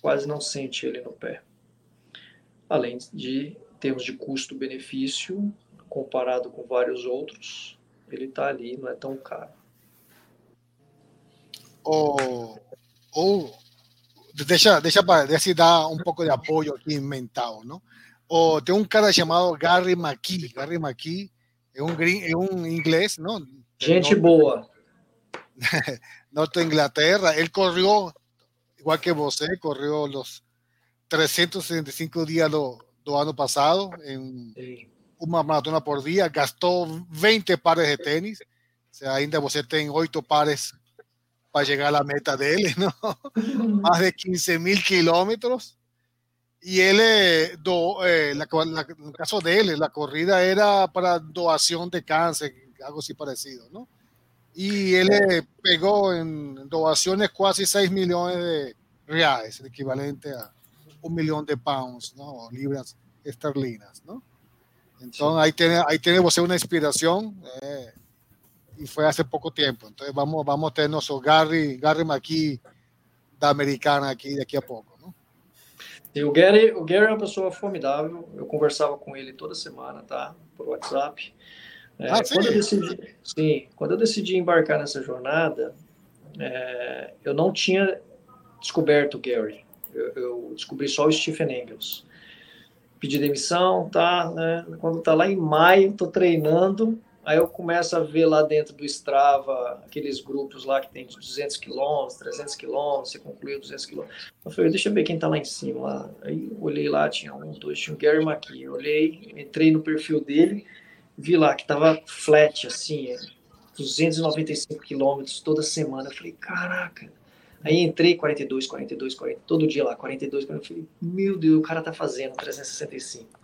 Quase não sente ele no pé. Além de termos de custo-benefício, comparado com vários outros, ele está ali, não é tão caro. Ou, ou deixa, deixa, deixa dar um pouco de apoio aqui mental, não? O tem un cara llamado Gary McKee. Gary McKee es un, es un inglés, ¿no? Gente boa. Norte de Inglaterra. Él corrió, igual que vos, corrió los 365 días do, do ano pasado en una maratona por día. Gastó 20 pares de tenis. O sea, ainda você tem 8 pares para llegar a la meta de él, ¿no? Más de 15 mil kilómetros y él, eh, do, eh, la, la, en el caso de él, la corrida era para doación de cáncer, algo así parecido, ¿no? Y él eh, pegó en doaciones casi 6 millones de reales, el equivalente a un millón de pounds, ¿no? O libras esterlinas, ¿no? Entonces ahí tiene, ahí tiene você una inspiración eh, y fue hace poco tiempo. Entonces vamos, vamos a tener nuestro Gary, Gary McKee da americana aquí de aquí a poco. E o Gary, o Gary é uma pessoa formidável. Eu conversava com ele toda semana, tá? Por WhatsApp. É, ah, quando eu decidi, sim, quando eu decidi embarcar nessa jornada, é, eu não tinha descoberto o Gary. Eu, eu, descobri só o Stephen Engels. Pedi demissão, tá? Né? Quando tá lá em maio, tô treinando Aí eu começo a ver lá dentro do Strava aqueles grupos lá que tem 200 quilômetros, 300 quilômetros, você concluiu 200 quilômetros. Eu falei, deixa eu ver quem tá lá em cima. Lá. Aí olhei lá, tinha um, dois, tinha o Gary McKee. Eu olhei, entrei no perfil dele, vi lá que tava flat, assim, 295 quilômetros toda semana. Eu falei, caraca. Aí entrei 42, 42, 40, todo dia lá, 42, 40. Eu falei, meu Deus, o cara tá fazendo 365.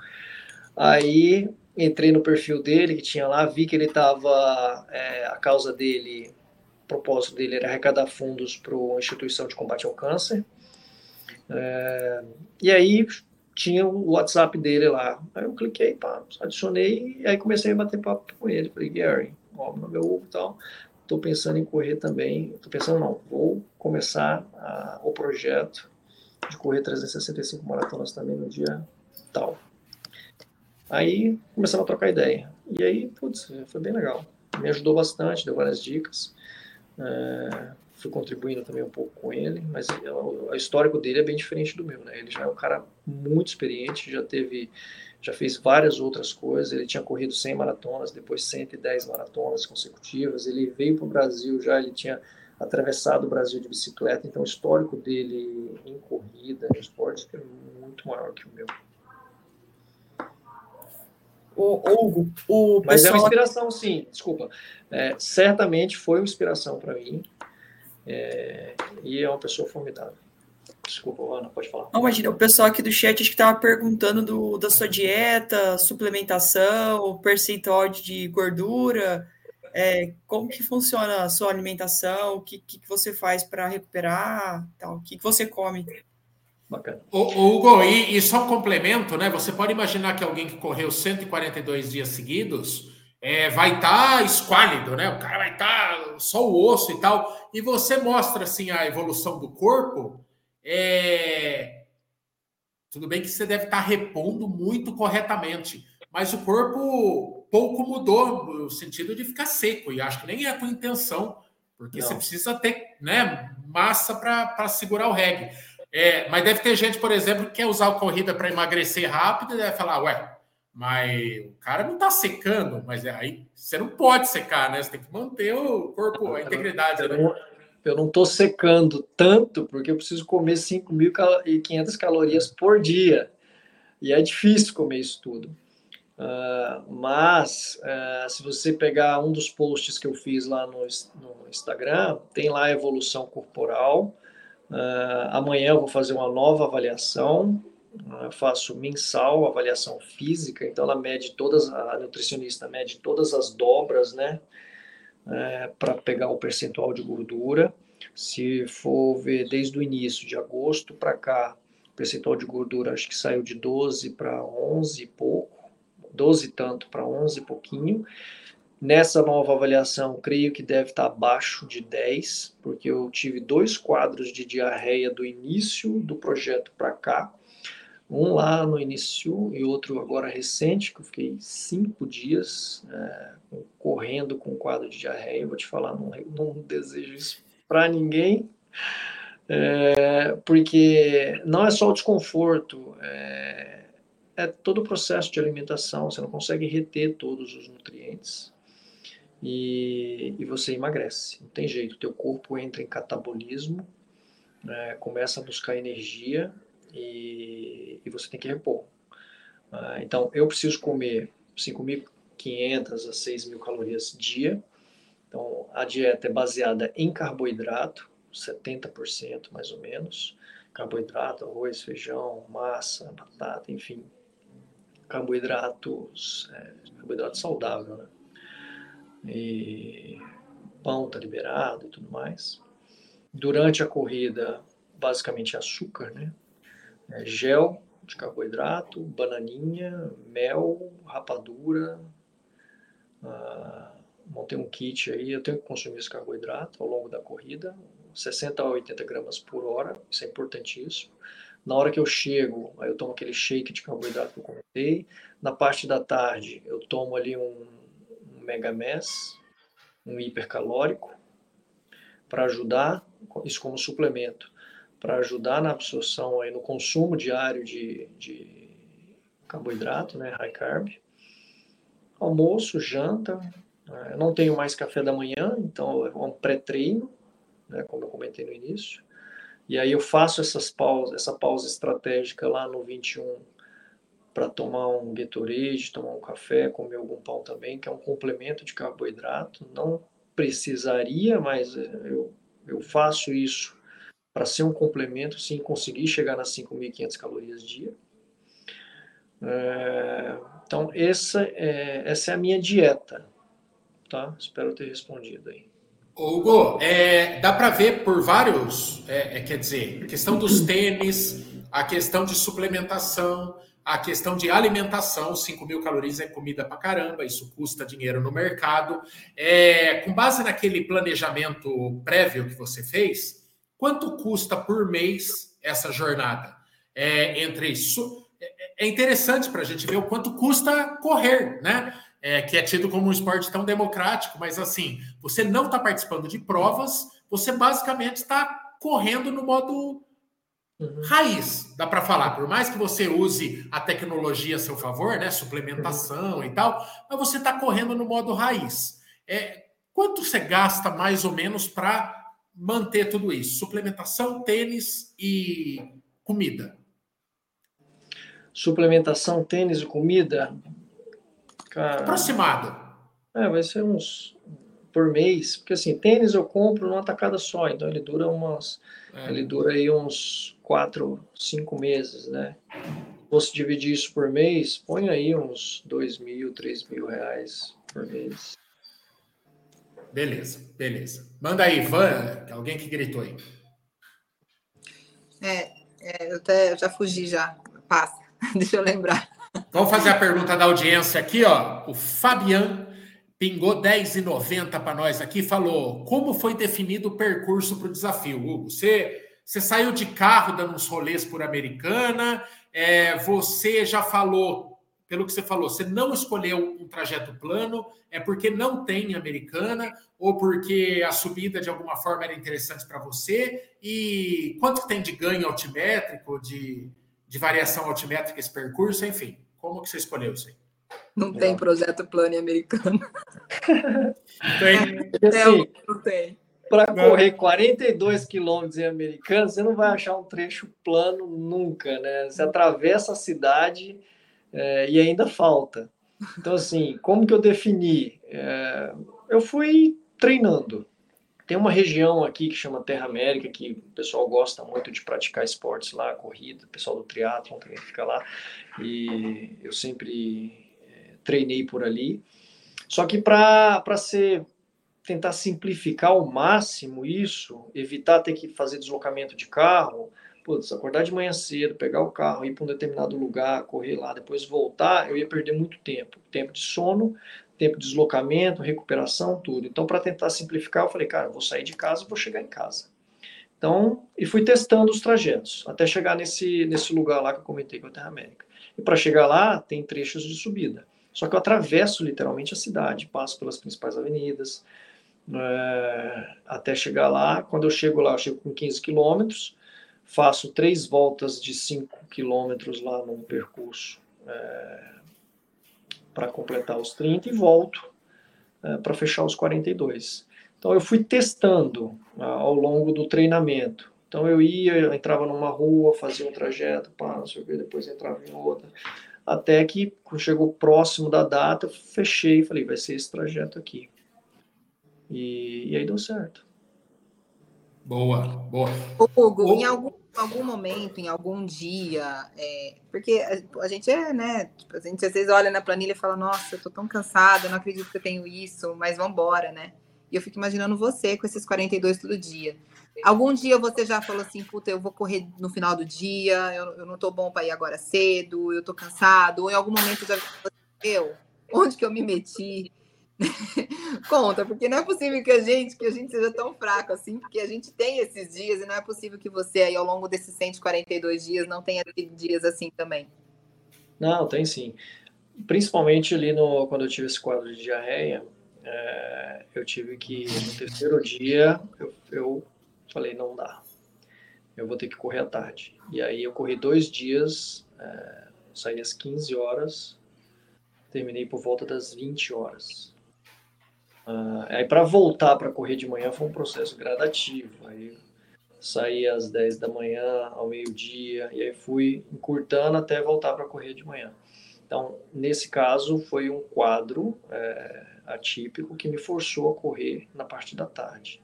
Aí entrei no perfil dele que tinha lá, vi que ele estava, é, a causa dele, o propósito dele era arrecadar fundos para a instituição de combate ao câncer. É, e aí tinha o WhatsApp dele lá. Aí eu cliquei, pá, adicionei, e aí comecei a bater papo com ele. Falei, Gary, ó, meu nome é e tal, estou pensando em correr também, estou pensando não, vou começar a, o projeto de correr 365 maratonas também no dia tal. Aí começamos a trocar ideia. E aí, putz, foi bem legal. Me ajudou bastante, deu várias dicas. É, fui contribuindo também um pouco com ele, mas o histórico dele é bem diferente do meu, né? Ele já é um cara muito experiente, já teve, já fez várias outras coisas. Ele tinha corrido 100 maratonas, depois 110 maratonas consecutivas. Ele veio para o Brasil já, ele tinha atravessado o Brasil de bicicleta, então o histórico dele em corrida, em esporte, é muito maior que o meu o, o, o Mas pessoal... é uma inspiração, sim, desculpa. É, certamente foi uma inspiração para mim. É, e é uma pessoa formidável. Desculpa, Ana, pode falar. Não, imagina, o pessoal aqui do chat acho que estava perguntando do, da sua dieta, suplementação, percentual de gordura, é, como que funciona a sua alimentação, o que, que, você faz para recuperar, tal, o que, que você come. Bacana. O, Hugo, e, e, só um complemento, né? Você pode imaginar que alguém que correu 142 dias seguidos é, vai estar tá esquálido, né? O cara vai estar tá só o osso e tal. E você mostra assim a evolução do corpo. É... Tudo bem que você deve estar tá repondo muito corretamente, mas o corpo pouco mudou no sentido de ficar seco, e acho que nem é a tua intenção, porque Não. você precisa ter né, massa para segurar o reggae. É, mas deve ter gente, por exemplo, que quer usar a corrida para emagrecer rápido e deve falar, ué, mas o cara não está secando, mas é aí você não pode secar, né? Você tem que manter o corpo, a integridade. Eu, né? eu não estou secando tanto porque eu preciso comer 5.500 calorias por dia. E é difícil comer isso tudo. Uh, mas uh, se você pegar um dos posts que eu fiz lá no, no Instagram, tem lá a evolução corporal. Uh, amanhã eu vou fazer uma nova avaliação. eu faço mensal avaliação física, então ela mede todas, a nutricionista mede todas as dobras, né? para pegar o percentual de gordura. Se for ver desde o início, de agosto para cá, o percentual de gordura acho que saiu de 12 para 11 e pouco, 12 tanto para 11 e pouquinho. Nessa nova avaliação, creio que deve estar abaixo de 10, porque eu tive dois quadros de diarreia do início do projeto para cá. Um lá no início e outro agora recente, que eu fiquei cinco dias é, correndo com quadro de diarreia. Vou te falar, não, não desejo isso para ninguém, é, porque não é só o desconforto, é, é todo o processo de alimentação, você não consegue reter todos os nutrientes e, e você emagrece, não tem jeito, teu corpo entra em catabolismo, é, começa a buscar energia e, e você tem que repor. Ah, então, eu preciso comer 5.500 a 6.000 calorias dia, então, a dieta é baseada em carboidrato, 70% mais ou menos. Carboidrato, arroz, feijão, massa, batata, enfim. Carboidratos, é, carboidrato saudável, né? E pão tá liberado e tudo mais. Durante a corrida, basicamente açúcar, né? É, gel de carboidrato, bananinha, mel, rapadura, ah, montei um kit aí, eu tenho que consumir esse carboidrato ao longo da corrida, 60 a 80 gramas por hora, isso é importantíssimo. Na hora que eu chego, aí eu tomo aquele shake de carboidrato que eu comentei. Na parte da tarde, eu tomo ali um Mega Mass, um hipercalórico, para ajudar, isso como suplemento, para ajudar na absorção, aí, no consumo diário de, de carboidrato, né, high carb. Almoço, janta, né? Eu não tenho mais café da manhã, então é um pré-treino, né, como eu comentei no início. E aí eu faço essas pausas, essa pausa estratégica lá no 21 para tomar um Gatorade, tomar um café, comer algum pão também, que é um complemento de carboidrato. Não precisaria, mas é, eu, eu faço isso para ser um complemento, sim, conseguir chegar nas 5.500 calorias dia. É, então, essa é, essa é a minha dieta tá? Espero ter respondido aí. Hugo, é, dá para ver por vários, é, é, quer dizer, questão dos tênis, a questão de suplementação, a questão de alimentação, 5 mil calorias é comida para caramba, isso custa dinheiro no mercado. É, com base naquele planejamento prévio que você fez, quanto custa por mês essa jornada? É, entre isso, é, é interessante para a gente ver o quanto custa correr, né? é, que é tido como um esporte tão democrático, mas assim, você não está participando de provas, você basicamente está correndo no modo uhum. raiz, dá para falar. Por mais que você use a tecnologia a seu favor, né, suplementação uhum. e tal, mas você está correndo no modo raiz. É, quanto você gasta mais ou menos para manter tudo isso? Suplementação, tênis e comida. Suplementação, tênis e comida, Cara, Aproximado. É, vai ser uns por mês, porque assim, tênis eu compro numa tacada só, então ele dura umas, é. ele dura aí uns quatro, cinco meses, né? Se dividir isso por mês, põe aí uns dois mil, três mil reais por mês. Beleza, beleza. Manda aí, Van, alguém que gritou aí. É, é eu até já fugi já. Passa, deixa eu lembrar. Vamos fazer a pergunta da audiência aqui, ó. O Fabian pingou 10,90 para nós aqui, falou: como foi definido o percurso para o desafio, Hugo? Você, você saiu de carro dando uns rolês por Americana, é, você já falou, pelo que você falou, você não escolheu um trajeto plano, é porque não tem Americana, ou porque a subida de alguma forma era interessante para você? E quanto tem de ganho altimétrico, de de variação altimétrica esse percurso, enfim. Como que você escolheu isso aí? Não tem projeto plano americano. tem. É, assim, não tem. Para correr 42 quilômetros em americano, você não vai achar um trecho plano nunca, né? Você atravessa a cidade é, e ainda falta. Então, assim, como que eu defini? É, eu fui treinando. Tem uma região aqui que chama Terra América, que o pessoal gosta muito de praticar esportes lá, corrida, o pessoal do triatlon também fica lá, e eu sempre é, treinei por ali. Só que para ser tentar simplificar ao máximo isso, evitar ter que fazer deslocamento de carro, putz, acordar de manhã cedo, pegar o carro, ir para um determinado lugar, correr lá, depois voltar, eu ia perder muito tempo. Tempo de sono, tempo de deslocamento, recuperação, tudo. Então, para tentar simplificar, eu falei, cara, eu vou sair de casa, vou chegar em casa. Então, e fui testando os trajetos, até chegar nesse, nesse lugar lá que eu comentei com a Terra América. E para chegar lá, tem trechos de subida. Só que eu atravesso literalmente a cidade, passo pelas principais avenidas, é, até chegar lá. Quando eu chego lá, eu chego com 15 quilômetros, faço três voltas de 5 quilômetros lá no percurso é, para completar os 30 e volto é, para fechar os 42. Então eu fui testando ao longo do treinamento. Então eu ia, eu entrava numa rua, fazia um trajeto, pá, não sei o que, depois entrava em outra. Até que, chegou próximo da data, eu fechei e falei, vai ser esse trajeto aqui. E, e aí deu certo. Boa, boa. Hugo, em algum, algum momento, em algum dia, é, porque a, a, gente é, né? Tipo, a gente às vezes olha na planilha e fala, nossa, eu tô tão cansada, não acredito que eu tenho isso, mas vambora, né? E eu fico imaginando você com esses 42 todo dia. Algum dia você já falou assim, puta, eu vou correr no final do dia, eu, eu não tô bom para ir agora cedo, eu tô cansado, ou em algum momento já eu, onde que eu me meti? Conta, porque não é possível que a gente, que a gente seja tão fraco assim, porque a gente tem esses dias e não é possível que você aí ao longo desses 142 dias não tenha dias assim também. Não, tem sim. Principalmente ali no quando eu tive esse quadro de diarreia, é, eu tive que no terceiro dia eu, eu falei não dá, eu vou ter que correr à tarde. E aí eu corri dois dias, é, saí às 15 horas, terminei por volta das 20 horas. Uh, aí para voltar para correr de manhã foi um processo gradativo. Aí saí às 10 da manhã, ao meio-dia, e aí fui encurtando até voltar para correr de manhã. Então, nesse caso, foi um quadro é, atípico que me forçou a correr na parte da tarde.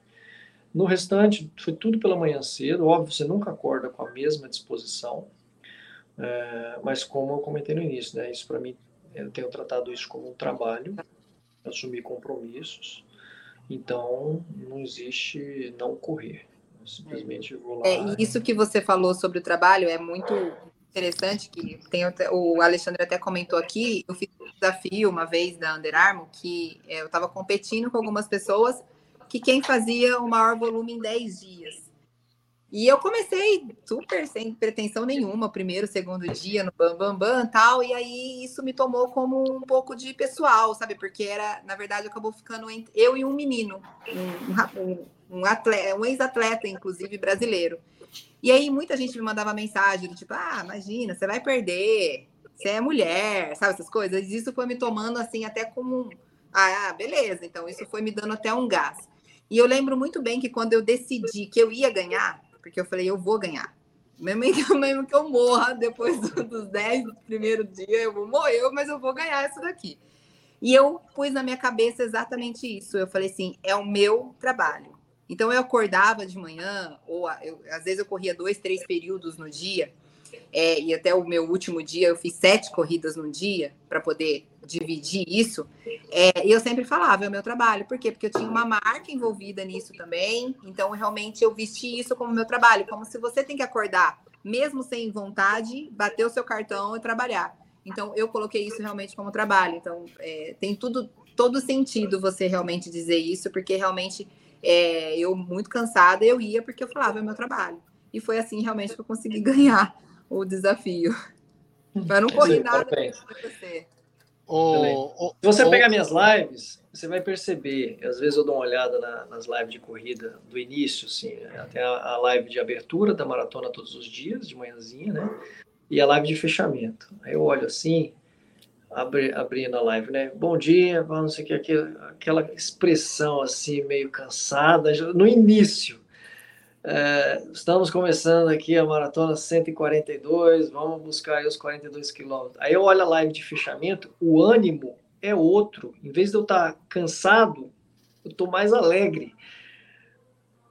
No restante, foi tudo pela manhã cedo. Óbvio, você nunca acorda com a mesma disposição, é, mas como eu comentei no início, né, isso para mim, eu tenho tratado isso como um trabalho, assumir compromissos. Então, não existe não correr. Eu simplesmente vou lá. É, isso que você falou sobre o trabalho é muito interessante, que tem o Alexandre até comentou aqui, eu fiz um desafio uma vez da Under Armour, que é, eu estava competindo com algumas pessoas que quem fazia o maior volume em 10 dias. E eu comecei super sem pretensão nenhuma, primeiro, segundo dia, no Bam Bam Bam tal, e aí isso me tomou como um pouco de pessoal, sabe? Porque era, na verdade, acabou ficando entre eu e um menino, um, um, um, atleta, um ex-atleta, inclusive, brasileiro. E aí muita gente me mandava mensagem tipo, ah, imagina, você vai perder, você é mulher, sabe essas coisas? E isso foi me tomando assim até como um, ah, beleza, então isso foi me dando até um gás. E eu lembro muito bem que quando eu decidi que eu ia ganhar, porque eu falei, eu vou ganhar. Mesmo que, eu morra depois dos 10 do primeiro dia, eu vou morrer, mas eu vou ganhar isso daqui. E eu pus na minha cabeça exatamente isso. Eu falei assim: é o meu trabalho. Então eu acordava de manhã, ou eu, às vezes eu corria dois, três períodos no dia, é, e até o meu último dia eu fiz sete corridas no dia para poder dividir isso, é, e eu sempre falava, é o meu trabalho. Por quê? Porque eu tinha uma marca envolvida nisso também, então realmente eu vesti isso como meu trabalho, como se você tem que acordar, mesmo sem vontade, bater o seu cartão e trabalhar. Então eu coloquei isso realmente como trabalho. Então é, tem tudo, todo sentido você realmente dizer isso, porque realmente é, eu muito cansada, eu ia porque eu falava, é meu trabalho. E foi assim realmente que eu consegui ganhar o desafio. Mas não corri nada para você. Oh, Se você oh, pegar minhas lives, você vai perceber. Às vezes eu dou uma olhada na, nas lives de corrida do início, assim, até a, a, live de abertura da maratona todos os dias, de manhãzinha, né? E a live de fechamento. Aí eu olho assim, abri, abrindo a live, né? Bom dia, não sei o que, aquela, aquela expressão assim, meio cansada, no início. É, estamos começando aqui a maratona 142, vamos buscar aí os 42 quilômetros. Aí eu olho a live de fechamento, o ânimo é outro. Em vez de eu estar cansado, eu estou mais alegre.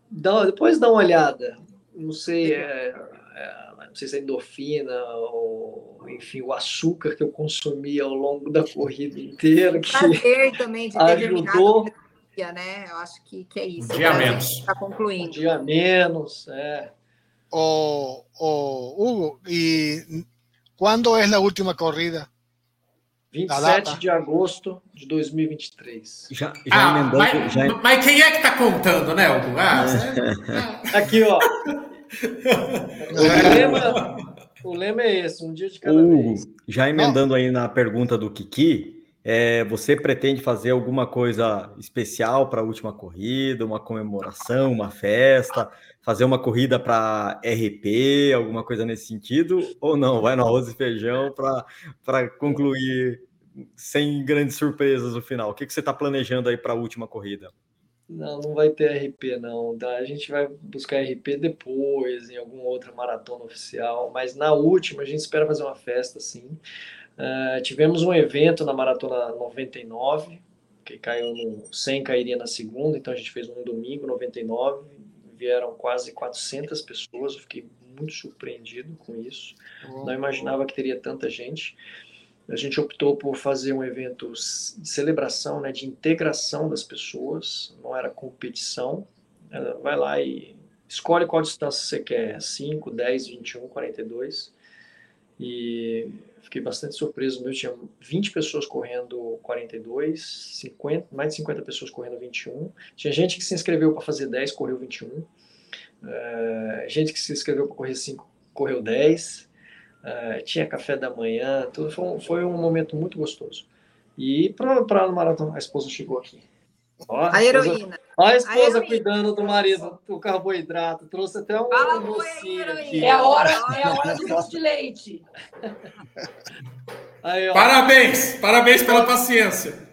Dá, depois dá uma olhada. Não sei, é, é, não sei se é endorfina ou, enfim, o açúcar que eu consumi ao longo da corrida inteira. Que Prazer também de ter ajudou dia, né? Eu acho que, que é isso. Um dia menos. gente Tá um concluindo. dia menos. É. O, o Hugo, ¿y cuándo es la última corrida? 27 data? de agosto de 2023. Já, já Ah, emendando, mas, já, mas quem é que tá contando, né, Hugo? Ah, você- Aqui, ó. O lema, o lema é esse, um dia de cada Hugo, vez. já emendando aí na pergunta do Kiki, é, você pretende fazer alguma coisa especial para a última corrida, uma comemoração, uma festa, fazer uma corrida para RP, alguma coisa nesse sentido, ou não? Vai no arroz e feijão para concluir sem grandes surpresas no final. O que, que você está planejando aí para a última corrida? Não, não vai ter RP, não. tá? A gente vai buscar RP depois, em alguma outra maratona oficial, mas na última a gente espera fazer uma festa, sim. Ah, tivemos um evento na Maratona 99, que caiu no 100, cairia na segunda, então a gente fez um domingo, 99, vieram quase 400 pessoas, eu fiquei muito surpreendido com isso. Não imaginava que teria tanta gente. A gente optou por fazer um evento de celebração, né, de integração das pessoas, não era competição. Ela Vai lá e escolhe qual distância você quer, 5, 10, 21, 42. E fiquei bastante surpreso. Meu tinha 20 pessoas correndo 42, 50, mais de 50 pessoas correndo 21. Tinha gente que se inscreveu para fazer 10, correu 21. Eh, gente que se inscreveu para correr 5, correu 10. Eh, tinha café da manhã, tudo foi um, foi um momento muito gostoso. E para a maratona, a esposa chegou aqui. Ó, A esposa- heroína. Ó a esposa heroína. cuidando do marido, do carboidrato, trouxe até um Fala, mocinho oi, aqui. É a hora, é a hora do doce de leite. Aí, ó, Parabéns, parabéns pela paciência.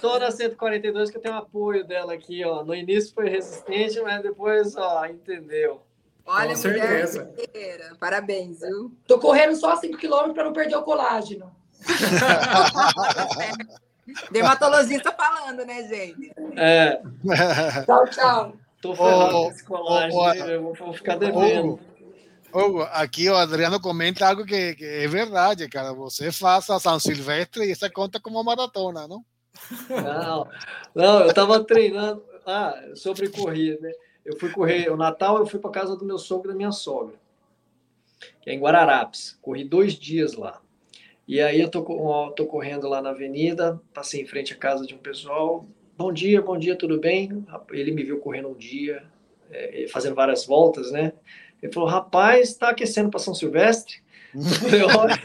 tô na 142 que eu tenho apoio dela aqui, ó. No início foi resistente, mas depois, ó, entendeu. Olha, Com mulher certeza. Parabéns, viu? Tô correndo só 5 km para não perder o colágeno. Dermatologista falando, né, gente? É, Tchau, tchau. tô ferrado com esse colagem, ô, eu vou, ficar devendo. Aqui o Adriano comenta algo que, que é verdade, cara. Você faça São Silvestre e isso conta como uma maratona, não? Não, não, eu tava treinando. Ah, sobre corrida, né? Eu fui correr, o Natal eu fui para casa do meu sogro e da minha sogra, que é em Guararapes. Corri dois dias lá. E aí eu tô, tô correndo lá na avenida, passei em frente à casa de um pessoal. Bom dia, bom dia, tudo bem? Ele me viu correndo um dia, é, fazendo várias voltas, né? Ele falou, rapaz, está aquecendo para São Silvestre? Eu olha,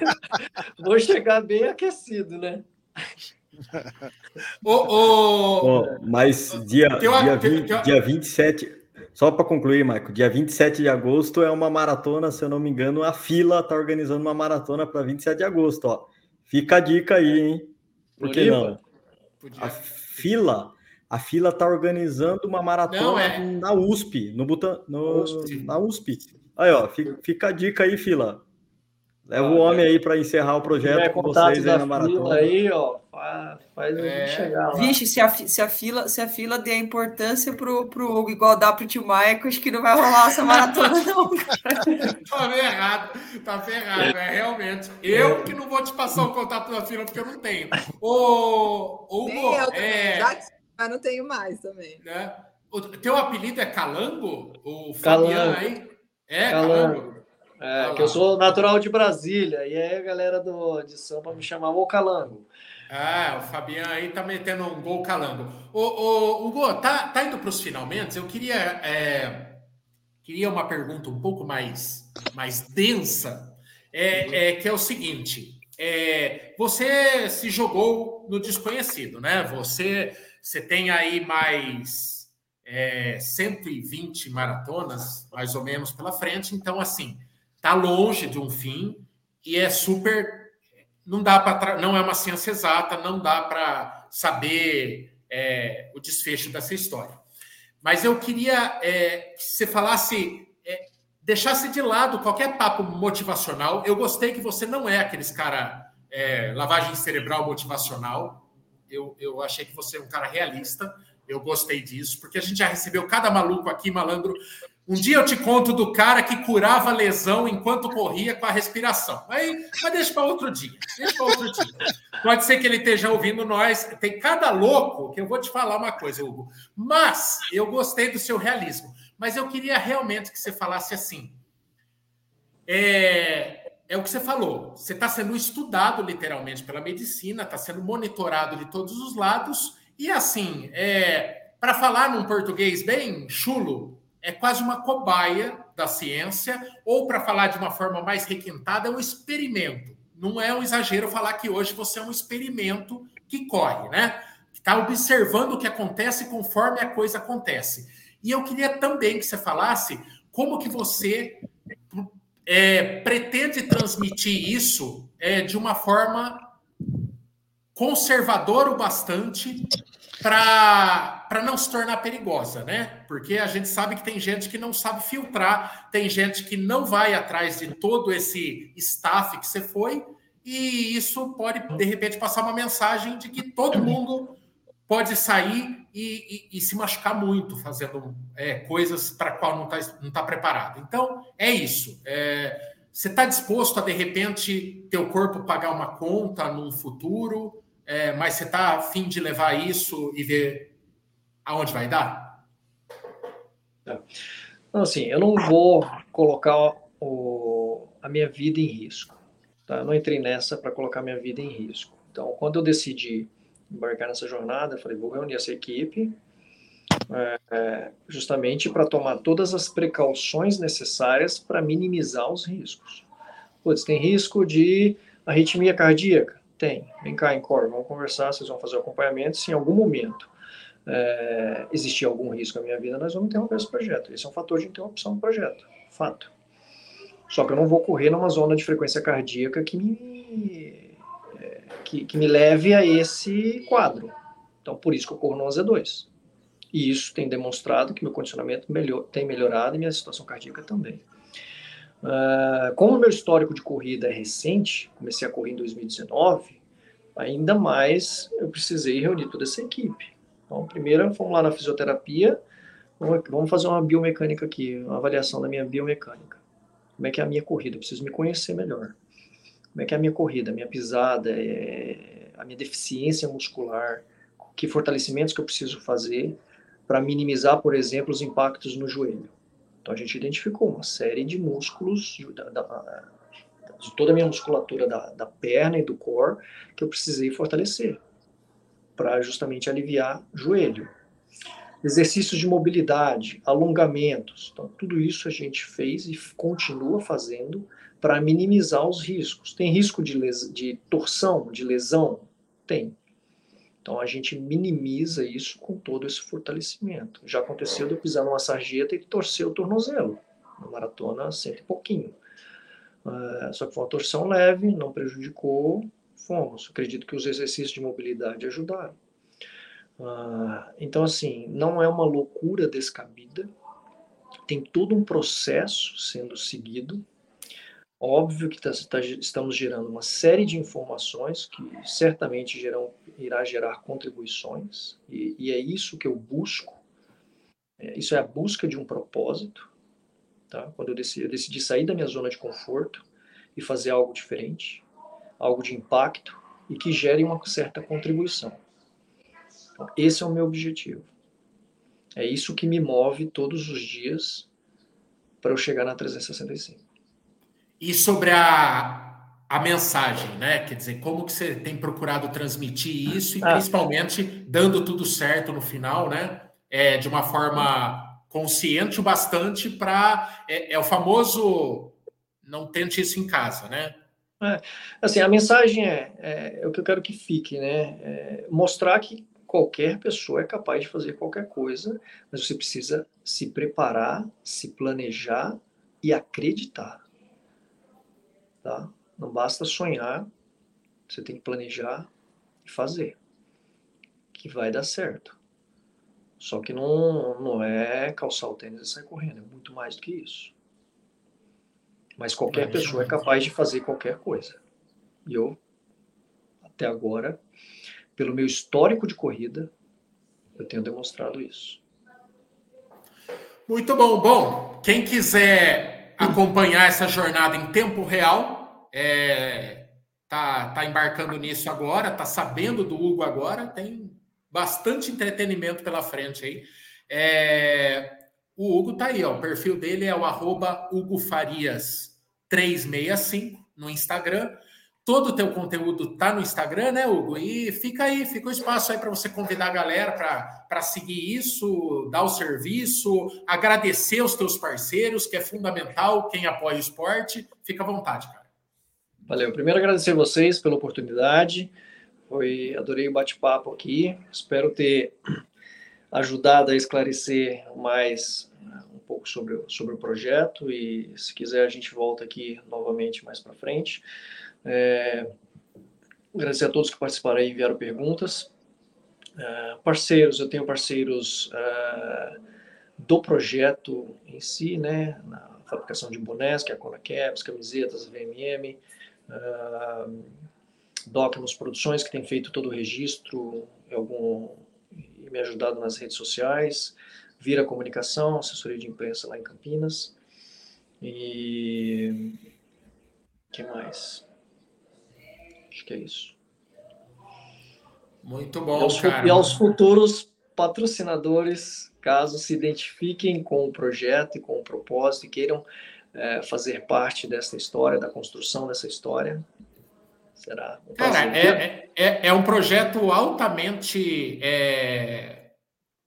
vou chegar bem aquecido, né? Ô, ô, Ó, mas dia, Tem uma- dia, tem- 20, tem uma- dia 27, só para concluir, Marco, dia 27 de agosto é uma maratona, se eu não me engano, a fila está organizando uma maratona para 27 de agosto, ó. Fica a dica aí, hein? Por que não? podia- A fila, a fila tá organizando uma maratona Não, é. na USP, no Butan, no, USP. na USP. Aí, ó, fica, fica a dica aí, fila. Leva o homem aí para encerrar o projeto com vocês aí na maratona. aí, ó, fa- faz a É. gente chegar lá. Vixe, se a, se a fila, se a fila der importância pro, pro Hugo igual dá pro tio Maico, acho que não vai rolar essa maratona, não. Tá ferrado, tá ferrado, é realmente. Eu que não vou te passar o contato da fila porque eu não tenho. Ô, Hugo, Nem eu é, Já mas não tenho mais também. né? O teu apelido é Calango? O Calango. Fabiano aí? É, Calango. Calango. É, Olha que eu sou natural de Brasília, e aí a galera do, de Sampa me chamava o Calango. Ah, o Fabiano aí tá metendo um gol calango. Ô, ô, Hugo, tá, tá indo para os finalmente? Eu queria, é, queria uma pergunta um pouco mais, mais densa, é, é, que é o seguinte: é, você se jogou no desconhecido, né? Você, você tem aí mais é, 120 maratonas, mais ou menos, pela frente, então, assim, tá longe de um fim e é super não dá para não é uma ciência exata, não dá para saber é, o desfecho dessa história. mas eu queria é, que você falasse, é, deixasse de lado qualquer papo motivacional. Eu gostei que você não é aqueles cara é, lavagem cerebral motivacional. Eu, eu achei que você é um cara realista. Eu gostei disso, porque a gente já recebeu cada maluco aqui, malandro. Um dia eu te conto do cara que curava lesão enquanto corria com a respiração. Aí, mas deixa para outro dia. Deixa para outro dia. Pode ser que ele esteja ouvindo nós. Tem cada louco que eu vou te falar uma coisa, Hugo. Mas eu gostei do seu realismo. Mas eu queria realmente que você falasse assim. É, é o que você falou. Você está sendo estudado literalmente pela medicina, está sendo monitorado de todos os lados. E assim, é, para falar num português bem chulo, é quase uma cobaia da ciência, ou para falar de uma forma mais requintada, é um experimento. Não é um exagero falar que hoje você é um experimento que corre, né? Está observando o que acontece conforme a coisa acontece. E eu queria também que você falasse como que você é, pretende transmitir isso é, de uma forma conservadora o bastante para não se tornar perigosa, né? Porque a gente sabe que tem gente que não sabe filtrar, tem gente que não vai atrás de todo esse staff que você foi, e isso pode, de repente, passar uma mensagem de que todo mundo pode sair e, e, e se machucar muito fazendo é, coisas para qual não está não tá preparado. Então, é isso. É, você está disposto a, de repente, teu corpo pagar uma conta num futuro? É, mas você está afim de levar isso e ver aonde vai dar? Tá. Então, assim, eu não vou colocar o, a minha vida em risco. Tá? Eu não entrei nessa para colocar minha vida em risco. Então, quando eu decidi embarcar nessa jornada, eu falei, vou reunir essa equipe é, é justamente para tomar todas as precauções necessárias para minimizar os riscos. Putz, tem risco de arritmia cardíaca? Tem. Vem cá, Encore, vamos conversar, vocês vão fazer o acompanhamento. Se em algum momento é, existir algum risco na minha vida, nós vamos interromper esse projeto. Esse é um fator de interrupção do projeto. Fato. Só que eu não vou correr numa zona de frequência cardíaca que me, é, que, que me leve a esse quadro. Então, por isso que eu corro no AZ2. E isso tem demonstrado que meu condicionamento melhor, tem melhorado e minha situação cardíaca também. Uh, como o meu histórico de corrida é recente, comecei a correr em 2019, ainda mais eu precisei reunir toda essa equipe. Então, primeiro, fomos lá na fisioterapia, vamos fazer uma biomecânica aqui, uma avaliação da minha biomecânica. Como é que é a minha corrida? Eu preciso me conhecer melhor. Como é que é a minha corrida, a minha pisada, é, a minha deficiência muscular, que fortalecimentos que eu preciso fazer para minimizar, por exemplo, os impactos no joelho. Então a gente identificou uma série de músculos da, da, de toda a minha musculatura da, da perna e do core que eu precisei fortalecer para justamente aliviar joelho. Exercícios de mobilidade, alongamentos, então tudo isso a gente fez e continua fazendo para minimizar os riscos. Tem risco de, les... de torção, de lesão? Tem. Então a gente minimiza isso com todo esse fortalecimento. Já aconteceu de eu pisar numa sarjeta e torcer o tornozelo. Na maratona, cento e pouquinho. Uh, só que foi uma torção leve, não prejudicou, fomos. Acredito que os exercícios de mobilidade ajudaram. Uh, então, assim, não é uma loucura descabida, tem todo um processo sendo seguido Óbvio que tá, tá, estamos gerando uma série de informações que certamente geram, irá gerar contribuições, e, e, é isso que eu busco. É, isso é a busca de um propósito. Tá? Quando eu decidi, eu decidi sair da minha zona de conforto e fazer algo diferente, algo de impacto e que gere uma certa contribuição. Então, esse é o meu objetivo. É isso que me move todos os dias para eu chegar na 365. E sobre a, a mensagem, né? Quer dizer, como que você tem procurado transmitir isso e ah. principalmente dando tudo certo no final, né? É, de uma forma consciente o bastante para é, é, o famoso não tente isso em casa, né? É, assim, a mensagem é, é, é, o que eu quero que fique, né? É mostrar que qualquer pessoa é capaz de fazer qualquer coisa, mas você precisa se preparar, se planejar e acreditar. Tá? Não basta sonhar, você tem que planejar e fazer, que vai dar certo. Só que não, não é calçar o tênis e sair correndo, é muito mais do que isso. Mas qualquer pessoa é capaz de fazer qualquer coisa. E eu, até agora, pelo meu histórico de corrida, eu tenho demonstrado isso. Muito bom. Bom, quem quiser acompanhar essa jornada em tempo real, é, tá, tá embarcando nisso agora, tá sabendo do Hugo agora, tem bastante entretenimento pela frente aí. É, o Hugo tá aí, ó, o perfil dele é o arroba Hugo Farias 365 no Instagram. Todo o teu conteúdo tá no Instagram, né, Hugo? E fica aí, fica o espaço aí para você convidar a galera para seguir isso, dar o serviço, agradecer os teus parceiros, que é fundamental, quem apoia o esporte. Fica à vontade, cara. Valeu. Primeiro agradecer vocês pela oportunidade. Foi, adorei o bate-papo aqui. Espero ter ajudado a esclarecer mais um pouco sobre, sobre o projeto e se quiser a gente volta aqui novamente mais para frente. É, agradecer a todos que participaram e enviaram perguntas. É, parceiros, eu tenho parceiros é, do projeto em si, né, na fabricação de bonés, que é a Kona Caps, camisetas, VMM, uh, Produções, que tem feito todo o registro algum, e me ajudado nas redes sociais, Vira Comunicação, assessoria de imprensa lá em Campinas, e que mais? Acho que é isso. Muito bom, e aos, cara. E aos futuros patrocinadores, caso se identifiquem com o projeto e com o propósito e queiram é, fazer parte dessa história, da construção dessa história, será um Cara, é, é, é, um projeto altamente é,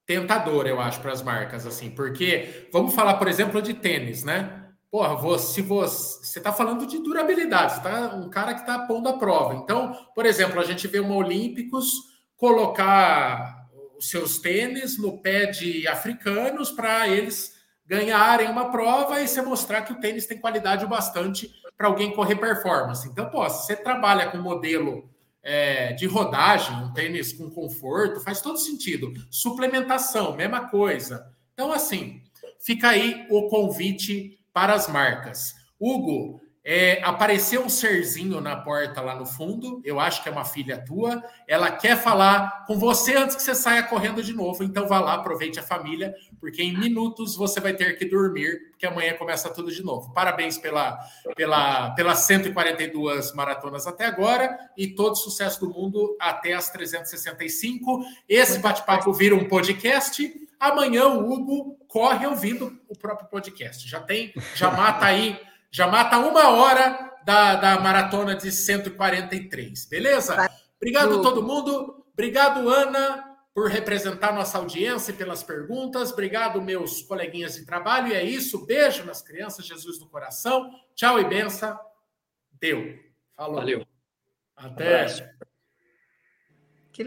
tentador, eu acho, para as marcas, assim, porque vamos falar, por exemplo, de tênis, né? Porra, você, você está falando de durabilidade, tá um cara que está pondo a prova. Então, por exemplo, a gente vê uma Olímpicos colocar os seus tênis no pé de africanos para eles ganharem uma prova e você mostrar que o tênis tem qualidade o bastante para alguém correr performance. Então, pô, se você trabalha com modelo é, de rodagem, um tênis com conforto, faz todo sentido. Suplementação, mesma coisa. Então, assim, fica aí o convite para as marcas. Hugo, é, apareceu um serzinho na porta lá no fundo. Eu acho que é uma filha tua. Ela quer falar com você antes que você saia correndo de novo. Então vá lá, aproveite a família, porque em minutos você vai ter que dormir, porque amanhã começa tudo de novo. Parabéns pela, pela, pelas 142 maratonas até agora e todo sucesso do mundo até as 365. Esse bate-papo vira um podcast. Amanhã o Hugo corre ouvindo o próprio podcast. Já tem, já mata aí, já mata uma hora da, da maratona de 143, beleza? Obrigado todo mundo. Obrigado, Ana, por representar nossa audiência e pelas perguntas. Obrigado, meus coleguinhas de trabalho. E é isso. Beijo nas crianças, Jesus do coração. Tchau e benção. Deu. Falou. Valeu. Até. Um